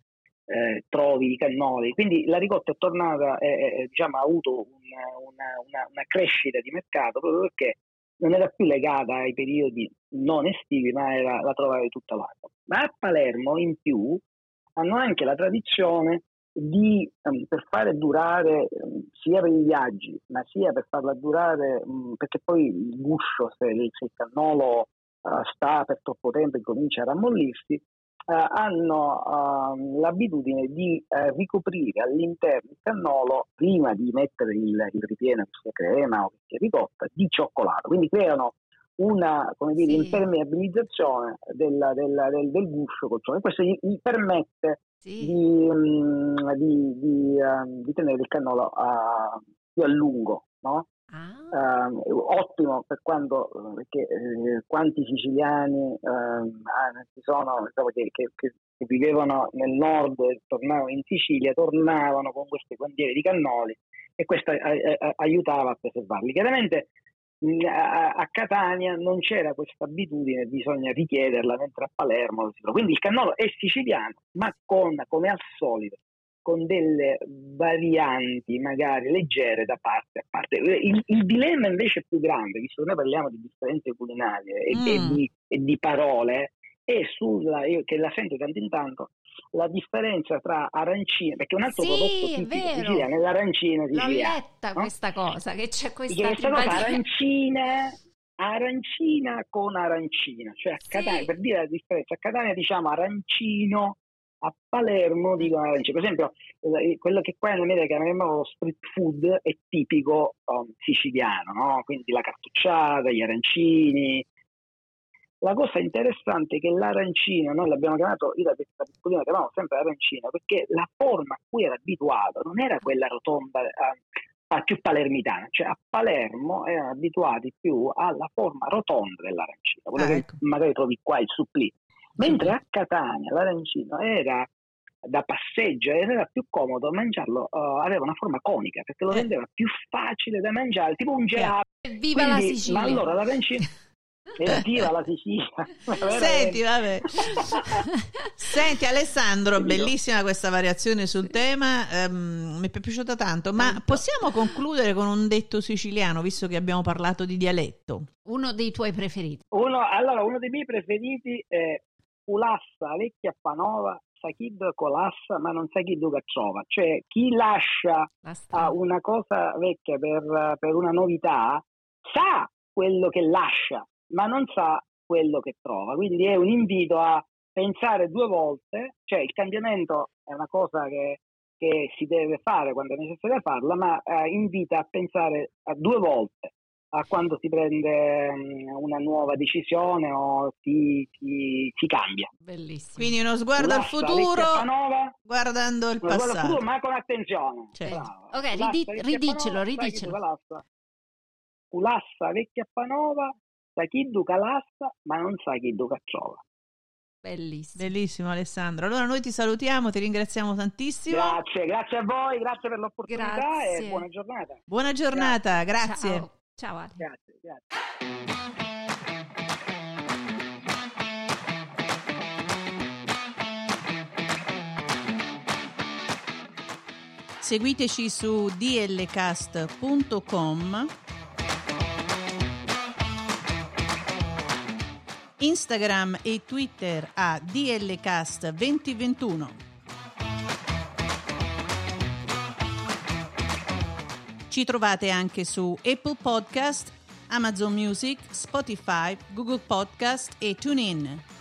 eh, trovi i cannoli. Quindi la ricotta è tornata, eh, diciamo, ha avuto una, una, una, una, crescita di mercato proprio perché non era più legata ai periodi non estivi, ma era, la trovavi tutta l'anno. Ma a Palermo, in più, hanno anche la tradizione di, um, per fare durare, um, sia per i viaggi, ma sia per farla durare, um, perché poi il guscio, se se il cannolo uh, sta per troppo tempo e comincia a rammollirsi, hanno uh, l'abitudine di uh, ricoprire all'interno il cannolo, prima di mettere il, il ripieno, sia crema o ricotta, di cioccolato. Quindi creano una come dire, sì. impermeabilizzazione della, della, del, del, guscio col. Questo gli, gli permette sì. di, um, di, di, uh, di, tenere il cannolo più a lungo. No? Ah. Uh, ottimo per quando perché eh, quanti siciliani ci sono che, che, che, vivevano nel nord e tornavano in Sicilia tornavano con queste bandiere di cannoli e questo eh, eh, aiutava a preservarli chiaramente a, a, Catania non c'era questa abitudine bisogna richiederla mentre a Palermo quindi il cannolo è siciliano ma con come al solito con delle varianti magari leggere da parte a parte. Il, il dilemma invece più grande, visto che noi parliamo di differenze culinarie e, mm. e, di, e di, parole, è sulla, io che la sento tanto in tanto, la differenza tra arancine, perché un altro sì, prodotto tipico siciliano è l'arancina siciliana. L'ho letta no? questa cosa, che c'è questa, questa cosa, arancine, [LAUGHS] arancina con arancina, cioè a Catania, sì. per dire la differenza, a Catania diciamo arancino a Palermo dicono arancia. Per esempio, eh, quello che qua in America chiamiamo lo street food è tipico um, siciliano, no? quindi la cartucciata, gli arancini. La cosa interessante è che l'arancino, noi l'abbiamo chiamato, io da piccolina chiamavo sempre arancino, perché la forma a cui era abituato non era quella rotonda, eh, più palermitana, cioè a Palermo erano abituati più alla forma rotonda dell'arancino, quella ah, ecco. che magari trovi qua il supplì Mentre a Catania l'arancino era da passeggio ed era più comodo mangiarlo, uh, aveva una forma conica perché lo eh. rendeva più facile da mangiare, tipo un gelato. Viva Quindi, la Sicilia! Ma allora l'arancino [LAUGHS] Viva la Sicilia! [LAUGHS] Senti, vabbè. [LAUGHS] Senti Alessandro, bellissima questa variazione sul tema, um, mi è piaciuta tanto, ma possiamo concludere con un detto siciliano, visto che abbiamo parlato di dialetto? Uno dei tuoi preferiti? Uno, allora, uno dei miei preferiti è Ulassa, Lecchia Panova, sa chi colassa ma non sa chi che trova. Cioè chi lascia una cosa vecchia per, per una novità sa quello che lascia, ma non sa quello che trova. Quindi è un invito a pensare due volte, cioè il cambiamento è una cosa che, che si deve fare quando è necessario farla, ma eh, invita a pensare a due volte a quando si prende um, una nuova decisione o si, si, si, cambia. Bellissimo. Quindi uno sguardo al futuro panova, guardando il passato. Futuro, ma con attenzione. Cioè. Ok, ridi- ridicelo, ridicelo. Culassa vecchia panova, sa chi duca lassa, ma non sa chi duca trova. Bellissimo. Bellissimo Alessandro. Allora noi ti salutiamo, ti ringraziamo tantissimo. Grazie, grazie a voi, grazie per l'opportunità grazie. e buona giornata. Buona giornata, grazie. grazie. Ciao, Ciao Ale. Grazie, grazie. Seguiteci su dlcast.com, Instagram e Twitter a dlcast2021. Ci trovate anche su Apple Podcast, Amazon Music, Spotify, Google Podcast e TuneIn.